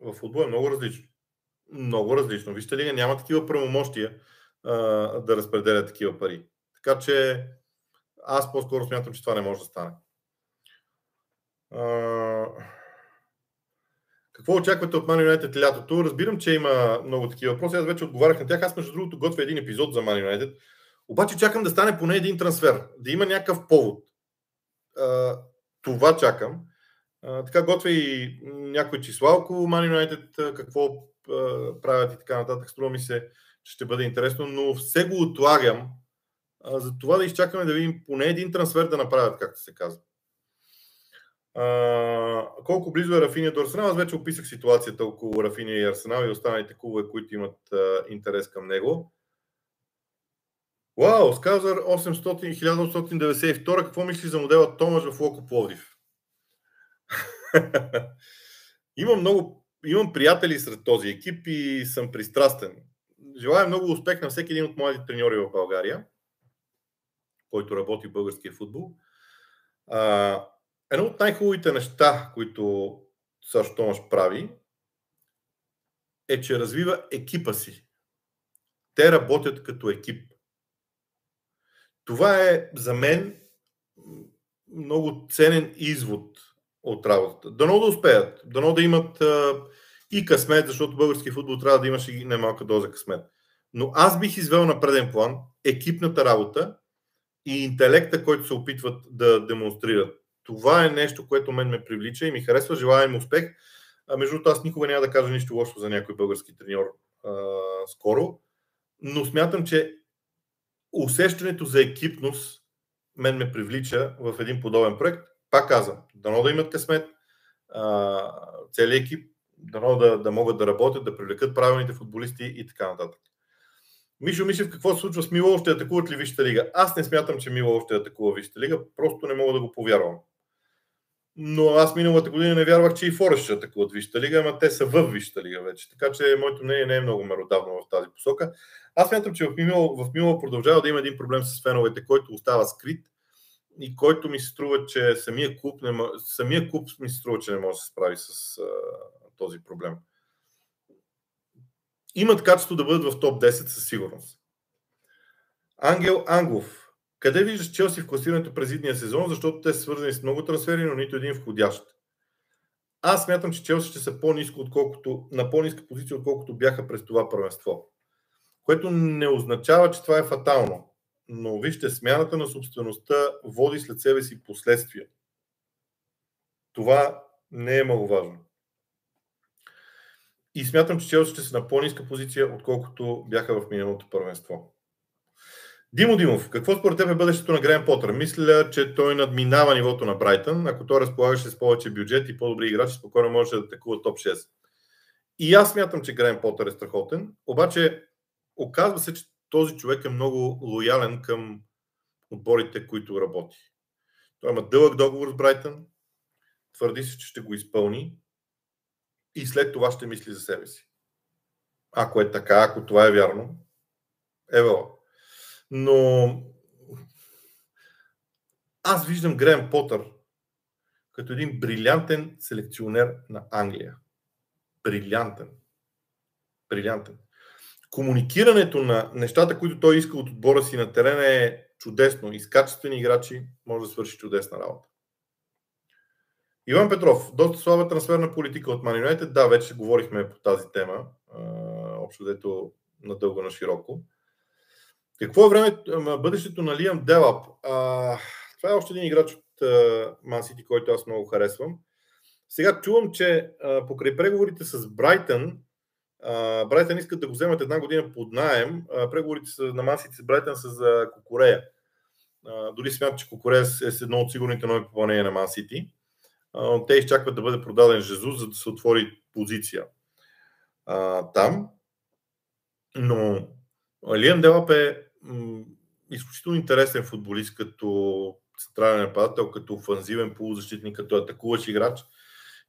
В футбол е много различно. Много различно. Вижте ли, няма такива правомощия да разпределя такива пари. Така че аз по-скоро смятам, че това не може да стане. Какво очаквате от Man United лятото? Разбирам, че има много такива въпроси. Аз вече отговарях на тях. Аз, между другото, готвя един епизод за Man United обаче чакам да стане поне един трансфер, да има някакъв повод. Това чакам. Така готвя и някои числа около Man United, какво правят и така нататък. Струва ми се, че ще бъде интересно, но все го отлагам за това да изчакаме да видим поне един трансфер да направят, както се казва. Колко близо е Рафиния до Арсенал? Аз вече описах ситуацията около Рафиния и Арсенал и останалите клубове, които имат а, интерес към него. Вау, Сказър 800, 1892. Какво мислиш за модела Томаш в Локо Пловдив? имам много, имам приятели сред този екип и съм пристрастен. Желая много успех на всеки един от моите треньори в България, който работи в българския футбол. А, едно от най-хубавите неща, които Сашо Томаш прави, е, че развива екипа си. Те работят като екип. Това е за мен много ценен извод от работата. Дано да успеят, дано да имат а, и късмет, защото български футбол трябва да имаш и немалка доза късмет. Но аз бих извел на преден план екипната работа и интелекта, който се опитват да демонстрират. Това е нещо, което мен ме привлича и ми харесва. Желая им успех. А между другото, аз никога няма да кажа нищо лошо за някой български треньор а, скоро, но смятам, че усещането за екипност мен ме привлича в един подобен проект. Пак казвам, дано да имат късмет, целият екип, дано да, да могат да работят, да привлекат правилните футболисти и така нататък. Мишо Мишев, какво се случва с Мило? Ще атакуват ли Висшата лига? Аз не смятам, че Мило ще атакува Висшата лига, просто не мога да го повярвам. Но аз миналата година не вярвах, че и Форест ще атакуват Висшата лига, ама те са в Висшата лига вече. Така че моето мнение не е много меродавно в тази посока. Аз смятам, че в Мило, в Мило продължава да има един проблем с феновете, който остава скрит и който ми се струва, че самия клуб, не, самия клуб ми се струва, че не може да се справи с а, този проблем. Имат качество да бъдат в топ 10 със сигурност. Ангел Ангов. Къде виждаш Челси в класирането през идния сезон, защото те са свързани с много трансфери, но нито един входящ? Аз смятам, че Челси ще са по-низко, отколкото, на по-ниска позиция, отколкото бяха през това първенство. Което не означава, че това е фатално. Но вижте, смяната на собствеността води след себе си последствия. Това не е маловажно. И смятам, че Челси ще са на по-ниска позиция, отколкото бяха в миналото първенство. Димо Димов, какво според теб е бъдещето на Грен Потър? Мисля, че той надминава нивото на Брайтън. Ако той разполагаше с повече бюджет и по-добри играчи, спокойно може да атакува топ 6. И аз смятам, че Грен Потър е страхотен. Обаче, оказва се, че този човек е много лоялен към отборите, които работи. Той има дълъг договор с Брайтън, твърди се, че ще го изпълни и след това ще мисли за себе си. Ако е така, ако това е вярно, ево. Но аз виждам Греъм Потър като един брилянтен селекционер на Англия. Брилянтен. Брилянтен. Комуникирането на нещата, които той иска от отбора си на терена е чудесно и с качествени играчи може да свърши чудесна работа. Иван Петров, доста слаба трансферна политика от Man. Да, вече говорихме по тази тема, общо дето надълго на широко. Какво е време, бъдещето на Лиам Делап? А, това е още един играч от Ман Сити, който аз много харесвам. Сега чувам, че а, покрай преговорите с Брайтън, а, Брайтън искат да го вземат една година под найем. А, преговорите са, на Ман Сити с Брайтън са за Кокорея. Дори смятат, че Кокорея е с едно от сигурните нови попълнения на Ман Сити. те изчакват да бъде продаден Жезус, за да се отвори позиция а, там. Но Лиан Делап е изключително интересен футболист като централен нападател, като офанзивен полузащитник, като атакуващ играч.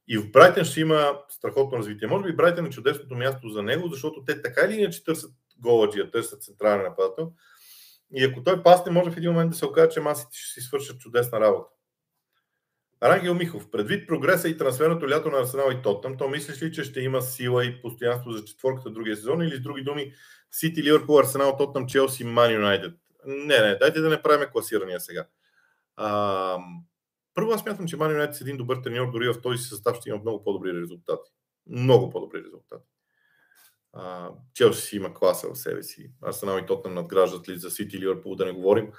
И в Брайтън ще има страхотно развитие. Може би Брайтън е чудесното място за него, защото те така или иначе търсят голаджия, търсят централен нападател. И ако той пасне, може в един момент да се окаже, че масите ще си свършат чудесна работа. Рангел Михов, предвид прогреса и трансферното лято на Арсенал и Тоттъм, то мислиш ли, че ще има сила и постоянство за четворката другия сезон или с други думи Сити, Ливърпул, Арсенал, Тоттъм, Челси, Ман Юнайтед? Не, не, дайте да не правим класирания сега. А, първо аз смятам, че Ман Юнайтед е един добър треньор, дори в този състав ще има много по-добри резултати. Много по-добри резултати. Челси си има класа в себе си. Арсенал и Тоттъм надграждат ли за Сити, Ливърпул, да не говорим.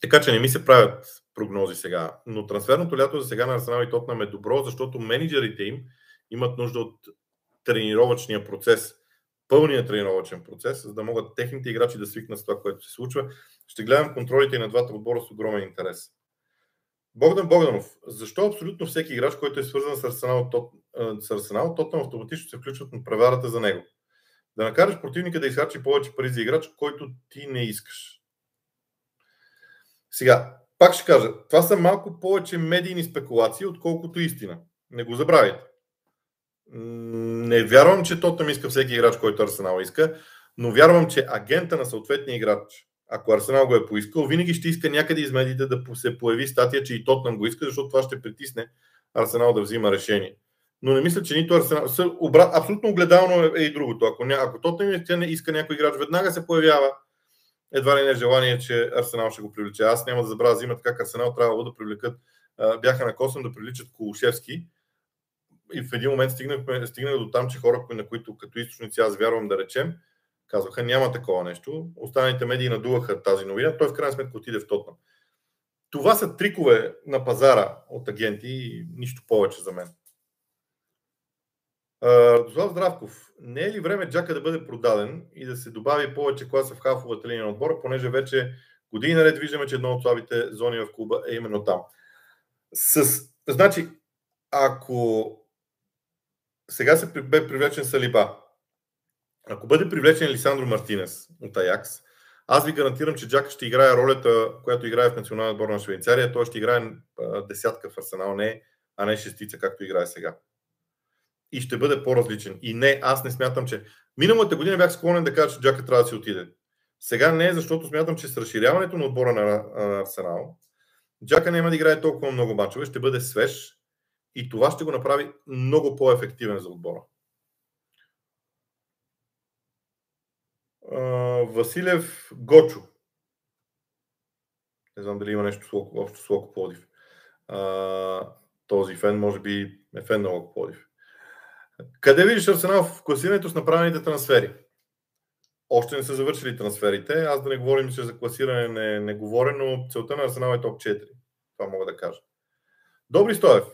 Така че не ми се правят прогнози сега. Но трансферното лято за сега на Арсенал и Тотнам е добро, защото менеджерите им имат нужда от тренировъчния процес, пълния тренировъчен процес, за да могат техните играчи да свикнат с това, което се случва. Ще гледам контролите и на двата отбора с огромен интерес. Богдан Богданов, защо абсолютно всеки играч, който е свързан с Арсенал, тот, с Арсенал Тотнам автоматично се включват на преварата за него? Да накараш противника да изхарчи повече пари за играч, който ти не искаш. Сега, пак ще кажа, това са малко повече медийни спекулации, отколкото истина. Не го забравяйте. Не вярвам, че Тотъм иска всеки играч, който Арсенал иска, но вярвам, че агента на съответния играч, ако Арсенал го е поискал, винаги ще иска някъде из медиите да се появи статия, че и Тотнам го иска, защото това ще притисне Арсенал да взима решение. Но не мисля, че нито Арсенал... Абсолютно огледално е и другото. Ако, ня... ако Тотнам иска някой играч, веднага се появява едва ли не желание, че Арсенал ще го привлече. Аз няма да забравя зимата как Арсенал трябвало да привлекат, бяха на косъм да привличат Колушевски и в един момент стигнахме, стигнах до там, че хора, на които като източници аз вярвам да речем, казваха няма такова нещо. Останалите медии надуваха тази новина. Той в крайна сметка отиде в Тотнам. Това са трикове на пазара от агенти и нищо повече за мен. Радослав Здравков, не е ли време Джака да бъде продаден и да се добави повече класа в хафовата линия на отбора, понеже вече години наред виждаме, че едно от слабите зони в клуба е именно там. С, значи, ако сега се бе привлечен Салиба, ако бъде привлечен Лисандро Мартинес от Аякс, аз ви гарантирам, че Джака ще играе ролята, която играе в националния отбор на Швейцария. Той ще играе десятка в Арсенал, не, а не шестица, както играе сега и ще бъде по-различен. И не, аз не смятам, че... Миналата година бях склонен да кажа, че Джака трябва да си отиде. Сега не, защото смятам, че с разширяването на отбора на Арсенал, Джака няма да играе толкова много мачове, ще бъде свеж и това ще го направи много по-ефективен за отбора. Василев Гочо. Не знам дали има нещо общо с Локо Плодив. този фен може би е фен на Локо Плодив. Къде виждаш Арсенал в класирането с направените трансфери? Още не са завършили трансферите. Аз да не говорим, че за класиране не, не говоря, но целта на Арсенал е топ 4. Това мога да кажа. Добри Стоев.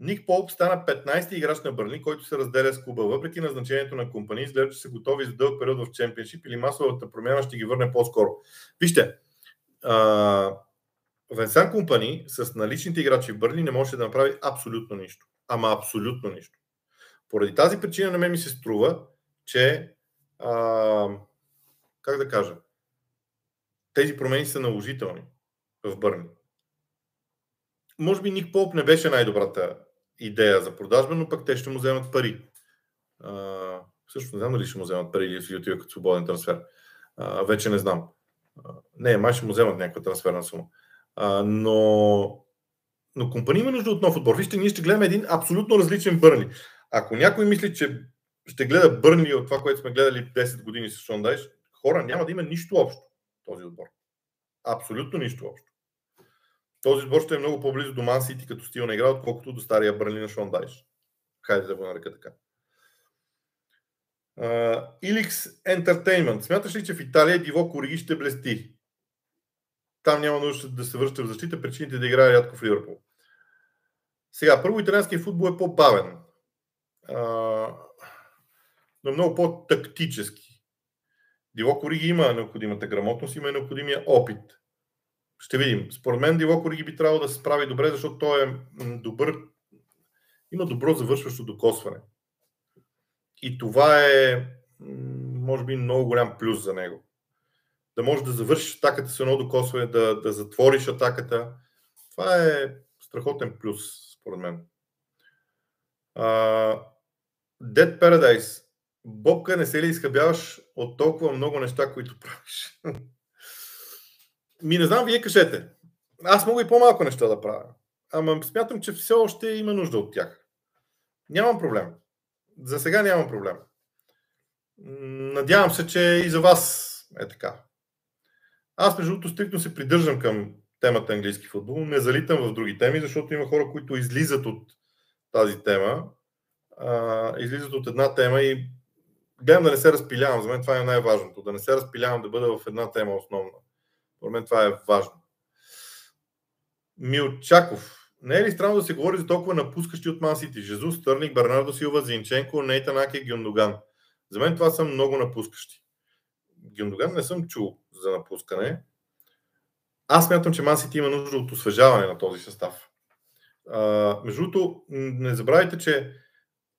Ник Полп стана 15-ти играч на Бърли, който се разделя с клуба. Въпреки назначението на компании, изглежда, че са готови за дълъг период в чемпионшип или масовата промяна ще ги върне по-скоро. Вижте, Венсан Компани с наличните играчи в Бърли не може да направи абсолютно нищо. Ама абсолютно нищо. Поради тази причина на мен ми се струва, че а, как да кажа, тези промени са наложителни в Бърни. Може би Ник Поп не беше най-добрата идея за продажба, но пък те ще му вземат пари. А, също не знам дали ще му вземат пари или ще отива като свободен трансфер. А, вече не знам. А, не, май ще му вземат някаква трансферна сума. А, но, но компания има нужда от нов отбор. Вижте, ние ще гледаме един абсолютно различен Бърни. Ако някой мисли, че ще гледа Бърни от това, което сме гледали 10 години с Шон Дайш, хора няма да има нищо общо този отбор. Абсолютно нищо общо. Този отбор ще е много по-близо до Ман Сити като стил на игра, отколкото до стария Бърни на Шон Дайш. Хайде да го нарека така. Uh, Ilix Entertainment. Смяташ ли, че в Италия Диво Кориги ще блести? Там няма нужда да се връща в защита, причините да играе рядко в Ливърпул. Сега, първо италианския футбол е по-бавен но много по-тактически. Диво Кориги има необходимата грамотност, има и необходимия опит. Ще видим. Според мен Диво Кориги би трябвало да се справи добре, защото той е добър, има добро завършващо докосване. И това е, може би, много голям плюс за него. Да можеш да завършиш атаката с едно докосване, да, да затвориш атаката. Това е страхотен плюс, според мен. Dead Paradise. Бобка, не се ли изхъбяваш от толкова много неща, които правиш? Ми не знам, вие кажете. Аз мога и по-малко неща да правя. Ама смятам, че все още има нужда от тях. Нямам проблем. За сега нямам проблем. Надявам се, че и за вас е така. Аз, между другото, стрикно се придържам към темата английски футбол. Не залитам в други теми, защото има хора, които излизат от тази тема излизат от една тема и гледам да не се разпилявам. За мен това е най-важното. Да не се разпилявам, да бъда в една тема основна. За мен това е важно. Милчаков. Не е ли странно да се говори за толкова напускащи от Мансити? Жезус, Стърник, Бернардо Силва, Зинченко, Нейтан Аке, Гюндоган. За мен това са много напускащи. Гюндоган не съм чул за напускане. Аз смятам, че Мансити има нужда от освежаване на този състав. А, между другото, не забравяйте, че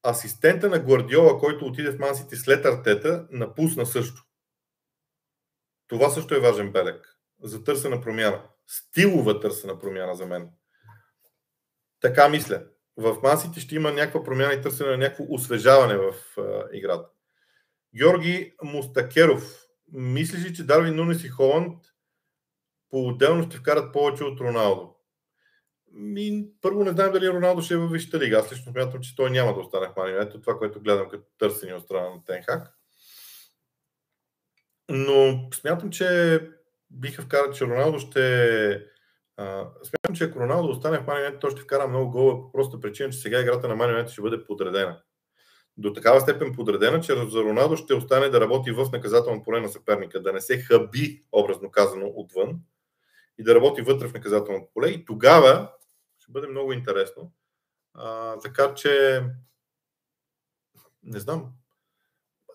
асистента на Гвардиола, който отиде в Мансити след Артета, напусна също. Това също е важен белег за търсена промяна. стилова търсена промяна за мен. Така мисля. В масите ще има някаква промяна и търсене на някакво освежаване в а, играта. Георги Мустакеров. Мислиш ли, че Дарвин Нунес и Холанд по-отделно ще вкарат повече от Роналдо? Ми, първо не знаем дали Роналдо ще е във Висшата лига. Аз лично смятам, че той няма да остане в Ето това, което гледам като търсени от страна на Тенхак. Но смятам, че биха вкарат, че Роналдо ще... А, смятам, че ако Роналдо остане в Мани той ще вкара много гола по проста причина, че сега играта на Мани ще бъде подредена. До такава степен подредена, че за Роналдо ще остане да работи в наказателно поле на съперника, да не се хаби, образно казано, отвън и да работи вътре в наказателното поле. И тогава ще бъде много интересно. А, така че, не знам.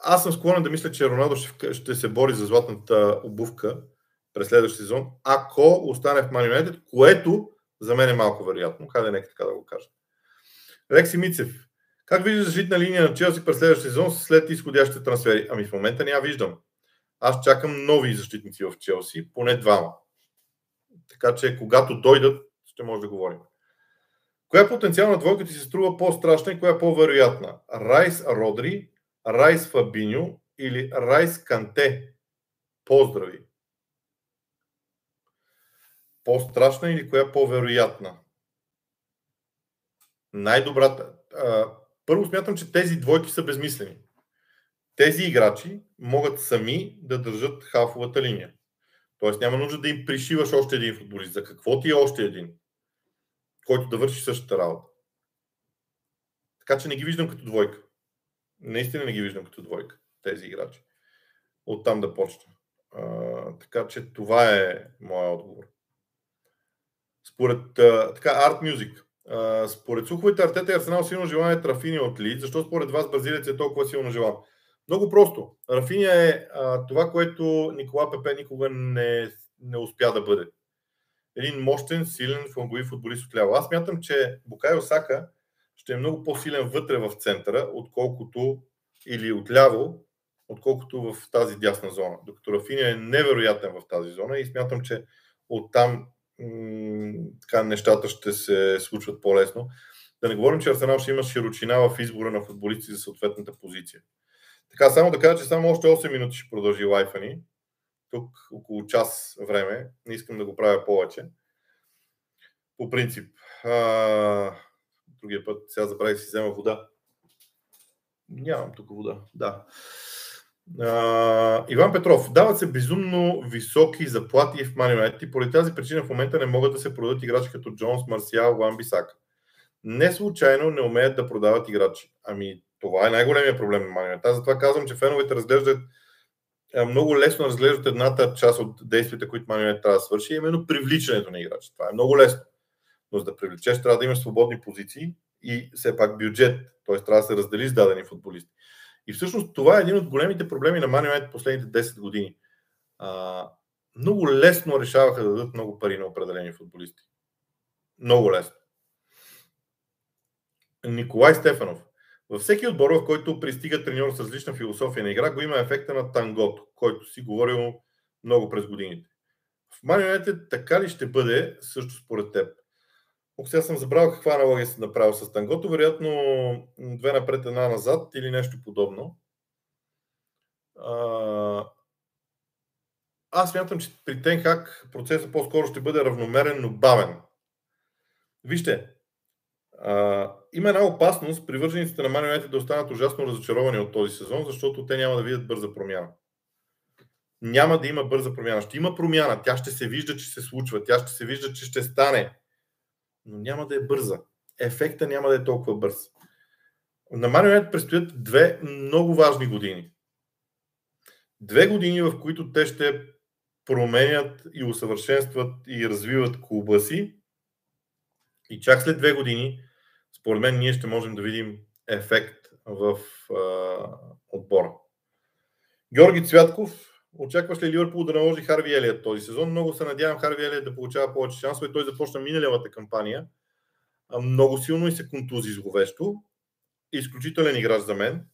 Аз съм склонен да мисля, че Роналдо ще, ще се бори за златната обувка през следващия сезон, ако остане в United, което за мен е малко вероятно. Хайде, нека така да го кажа. Лекси Мицев. Как виждаш защитна линия на Челси през следващия сезон след изходящите трансфери? Ами в момента я виждам. Аз чакам нови защитници в Челси, поне двама. Така че когато дойдат, ще може да говорим. Коя потенциална двойка ти се струва по-страшна и коя е по-вероятна? Райс Родри, Райс Фабиньо или Райс Канте? Поздрави! По-страшна или коя е по-вероятна? Най-добрата. Първо смятам, че тези двойки са безмислени. Тези играчи могат сами да държат халфовата линия. Тоест няма нужда да им пришиваш още един футболист. За какво ти е още един? Който да върши същата работа. Така че не ги виждам като двойка. Наистина не ги виждам като двойка, тези играчи. Оттам да почна. А, така че това е моя отговор. Според а, така, Art Music. А, според слуховете Артета и Арсенал силно желание Рафини от Лид. Защо според вас бразилец е толкова силно желан? Много просто. Рафиня е а, това, което Никола Пепе никога не, не успя да бъде един мощен, силен флангови футболист от ляво. Аз мятам, че Букай Осака ще е много по-силен вътре в центъра, отколкото или отляво, отколкото в тази дясна зона. Докато Рафиния е невероятен в тази зона и смятам, че оттам м- така, нещата ще се случват по-лесно. Да не говорим, че Арсенал ще има широчина в избора на футболисти за съответната позиция. Така, само да кажа, че само още 8 минути ще продължи лайфа ни тук около час време. Не искам да го правя повече. По принцип. А, другия път, сега забравих си взема вода. Нямам тук вода. Да. А, Иван Петров. Дават се безумно високи заплати в Man и поради тази причина в момента не могат да се продадат играчи като Джонс, Марсиал, Ван Бисак. Не случайно не умеят да продават играчи. Ами, това е най-големия проблем на United. Аз затова казвам, че феновете разглеждат много лесно разглеждат едната част от действията, които Манионет трябва да свърши, именно привличането на играчи. Това е много лесно. Но за да привлечеш, трябва да имаш свободни позиции и все пак бюджет, т.е. трябва да се раздели с дадени футболисти. И всъщност това е един от големите проблеми на Манионет последните 10 години. А, много лесно решаваха да дадат много пари на определени футболисти. Много лесно. Николай Стефанов. Във всеки отбор, в който пристига треньор с различна философия на игра, го има ефекта на тангото, който си говорил много през годините. В Манионете така ли ще бъде, също според теб? Ако сега съм забрал каква аналогия съм направил с тангото, вероятно две напред, една назад или нещо подобно. Аз смятам, че при Тенхак процесът по-скоро ще бъде равномерен, но бавен. Вижте, а, има една опасност привържениците на Man да останат ужасно разочаровани от този сезон, защото те няма да видят бърза промяна. Няма да има бърза промяна. Ще има промяна. Тя ще се вижда, че се случва. Тя ще се вижда, че ще стане. Но няма да е бърза. Ефекта няма да е толкова бърз. На Man предстоят две много важни години. Две години, в които те ще променят и усъвършенстват и развиват клуба си. И чак след две години според мен ние ще можем да видим ефект в а, отбора. Георги Цвятков, очакваш ли Ливърпул да наложи Харви Елият този сезон? Много се надявам Харви Елият да получава повече шансове. Той започна миналата кампания много силно и се контузи зловещо. Изключителен играч за мен.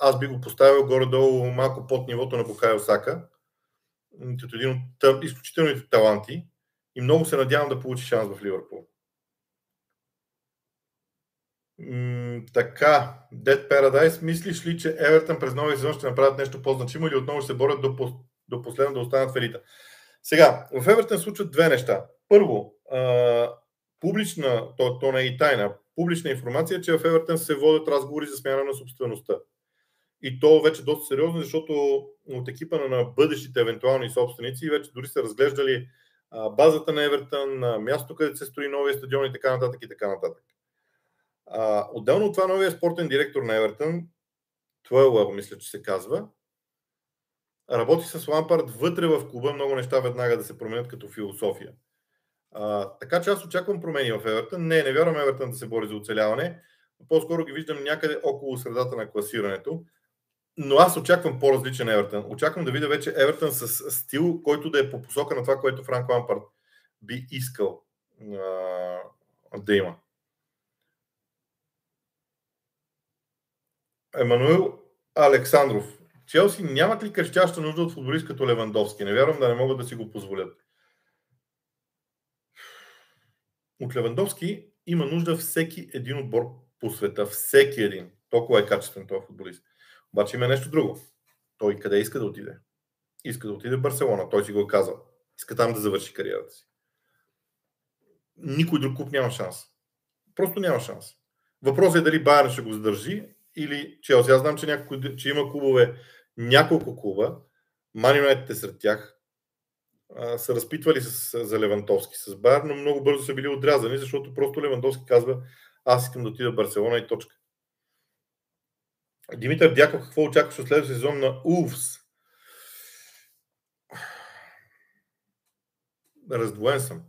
Аз би го поставил горе-долу малко под нивото на Букай Осака. като един от изключителните таланти и много се надявам да получи шанс в Ливърпул. Така, Dead Paradise, мислиш ли, че Евертън през новия сезон ще направят нещо по-значимо или отново ще се борят до, до последно да останат в елита? Сега, в Евертън случват две неща. Първо, а, публична, то, то не е и тайна, публична информация, че в Евертън се водят разговори за смяна на собствеността. И то вече доста сериозно, защото от екипа на бъдещите евентуални собственици вече дори са разглеждали базата на Евертън, място, където се строи новия стадион и така нататък и така нататък. А, отделно от това новия спортен директор на Евертън, Туелъл, мисля, че се казва, работи с Лампард вътре в клуба много неща веднага да се променят като философия. А, така че аз очаквам промени в Евертън. Не, не вярвам Евертън да се бори за оцеляване. По-скоро ги виждам някъде около средата на класирането. Но аз очаквам по-различен Евертън. Очаквам да видя вече Евертън с стил, който да е по посока на това, което Франк Лампард би искал а, да има. Емануил Александров. Челси нямат ли крещяща нужда от футболист като Левандовски? Не вярвам да не могат да си го позволят. От Левандовски има нужда всеки един отбор по света. Всеки един. Толкова е качествен този футболист. Обаче има нещо друго. Той къде иска да отиде? Иска да отиде в Барселона. Той си го е казал. Иска там да завърши кариерата си. Никой друг клуб няма шанс. Просто няма шанс. Въпросът е дали Байерн ще го задържи или Челси. Аз знам, че, някой, че има клубове, няколко клуба, Манионетите сред тях, са разпитвали с, за Левантовски с Байер, но много бързо са били отрязани, защото просто Левантовски казва аз искам да отида в Барселона и точка. Димитър Дяков, какво очакваш от следващия сезон на Улвс? Раздвоен съм.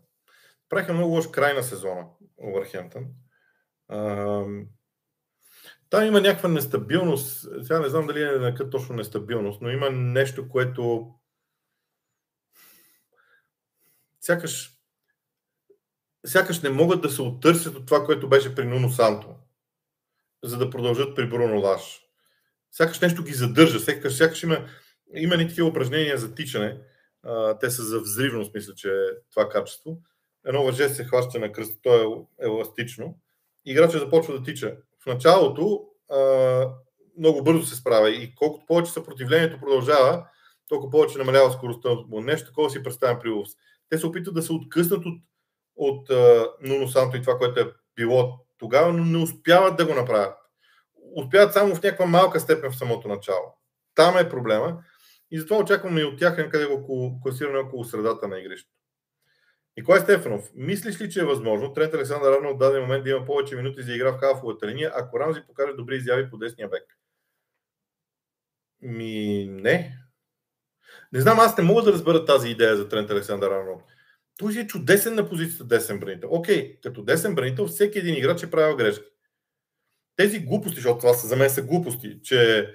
Правиха много лош край на сезона Овърхемптън. Там има някаква нестабилност. Сега не знам дали е точно нестабилност, но има нещо, което сякаш, сякаш не могат да се оттърсят от това, което беше при Нуно Санто, за да продължат при Бруно Лаш. Сякаш нещо ги задържа, сякаш, сякаш има, има ни такива упражнения за тичане. А, те са за взривност, мисля, че е това качество. Едно въже се хваща на кръст, то е еластично. Играчът започва да тича в началото а, много бързо се справя и колкото повече съпротивлението продължава, толкова повече намалява скоростта му. Нещо такова си представям при Улс. Те се опитват да се откъснат от, от а, Нуно Санто и това, което е било тогава, но не успяват да го направят. Успяват само в някаква малка степен в самото начало. Там е проблема и затова очакваме и от тях някъде около, класиране около средата на игрището. Николай Стефанов, мислиш ли, че е възможно Трент Александър Арнолд в даден момент да има повече минути за игра в хафовата линия, ако Рамзи покаже добри изяви по десния бек? Ми, не. Не знам, аз не мога да разбера тази идея за Трент Александър Арнолд. Той е чудесен на позицията десен бранител. Окей, като десен бранител всеки един играч е правил грешки. Тези глупости, защото това са, за мен са глупости, че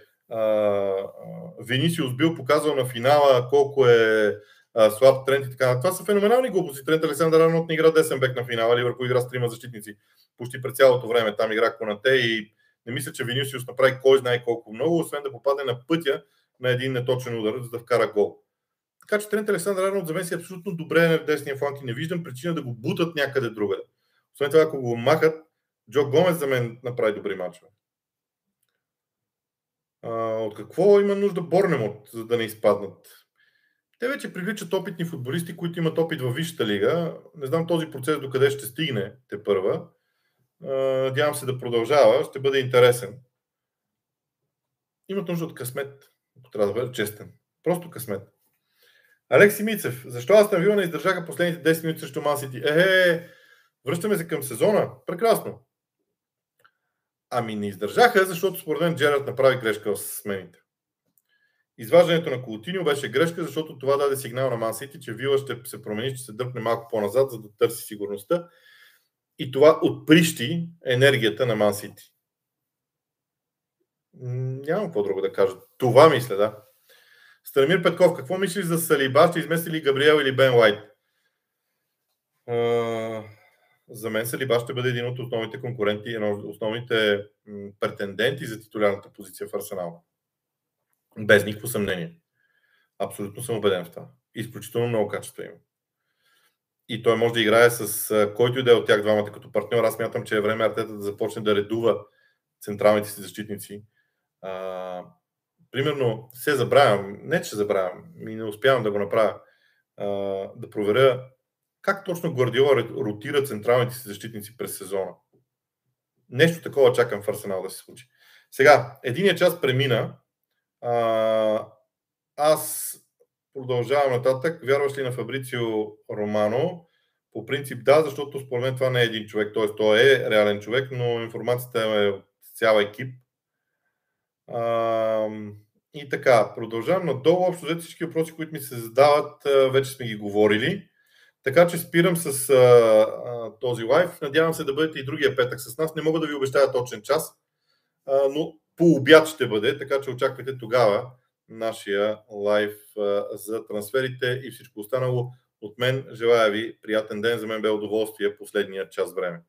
Венисиус бил показал на финала колко е слаб тренд и така. Това са феноменални глупости. Трент Александър Арнолд не игра десен бек на финала, върху игра с трима защитници почти през цялото време. Там игра Конате и не мисля, че Винисиус направи кой знае колко много, освен да попадне на пътя на един неточен удар, за да вкара гол. Така че Трент Александър Арнолд за мен си е абсолютно добре в десния фланг и не виждам причина да го бутат някъде другаде. Освен това, ако го махат, Джо Гомес за мен направи добри мачове. от какво има нужда Борнемот, за да не изпаднат? Те вече привличат опитни футболисти, които имат опит във Висшата лига. Не знам този процес до къде ще стигне те първа. Надявам се да продължава. Ще бъде интересен. Имат нужда от късмет, ако трябва да бъда честен. Просто късмет. Алекси Мицев. Защо аз Вила не издържаха последните 10 минути срещу Мансити? Е, връщаме се към сезона. Прекрасно. Ами не издържаха, защото според мен Джерард направи грешка с смените. Изваждането на Колотиньо беше грешка, защото това даде сигнал на Мансити, че Вила ще се промени, ще се дръпне малко по-назад, за да търси сигурността. И това отприщи енергията на Мансити. Нямам какво друго да кажа. Това мисля, да. Старамир Петков, какво мислиш за Салиба? Ще измести ли Габриел или Бен Уайт? за мен Салиба ще бъде един от основните конкуренти, основните претенденти за титулярната позиция в Арсенал. Без никакво съмнение. Абсолютно съм убеден в това. Изключително много качество има. И той може да играе с който и да е от тях двамата като партньор. Аз мятам, че е време Артета да започне да редува централните си защитници. А, примерно, се забравям, не че забравям, и не успявам да го направя, а, да проверя как точно Гвардиола ротира централните си защитници през сезона. Нещо такова чакам в Арсенал да се случи. Сега, единия час премина. А, аз продължавам нататък. Вярваш ли на Фабрицио Романо? По принцип да, защото според мен това не е един човек, т.е. той е реален човек, но информацията е от цял екип. А, и така, продължавам надолу. Общо взето всички въпроси, които ми се задават, вече сме ги говорили. Така че спирам с а, а, този лайф. Надявам се да бъдете и другия петък с нас. Не мога да ви обещая точен час, а, но по обяд ще бъде, така че очаквайте тогава нашия лайф а, за трансферите и всичко останало. От мен желая ви приятен ден. За мен бе удоволствие последния час време.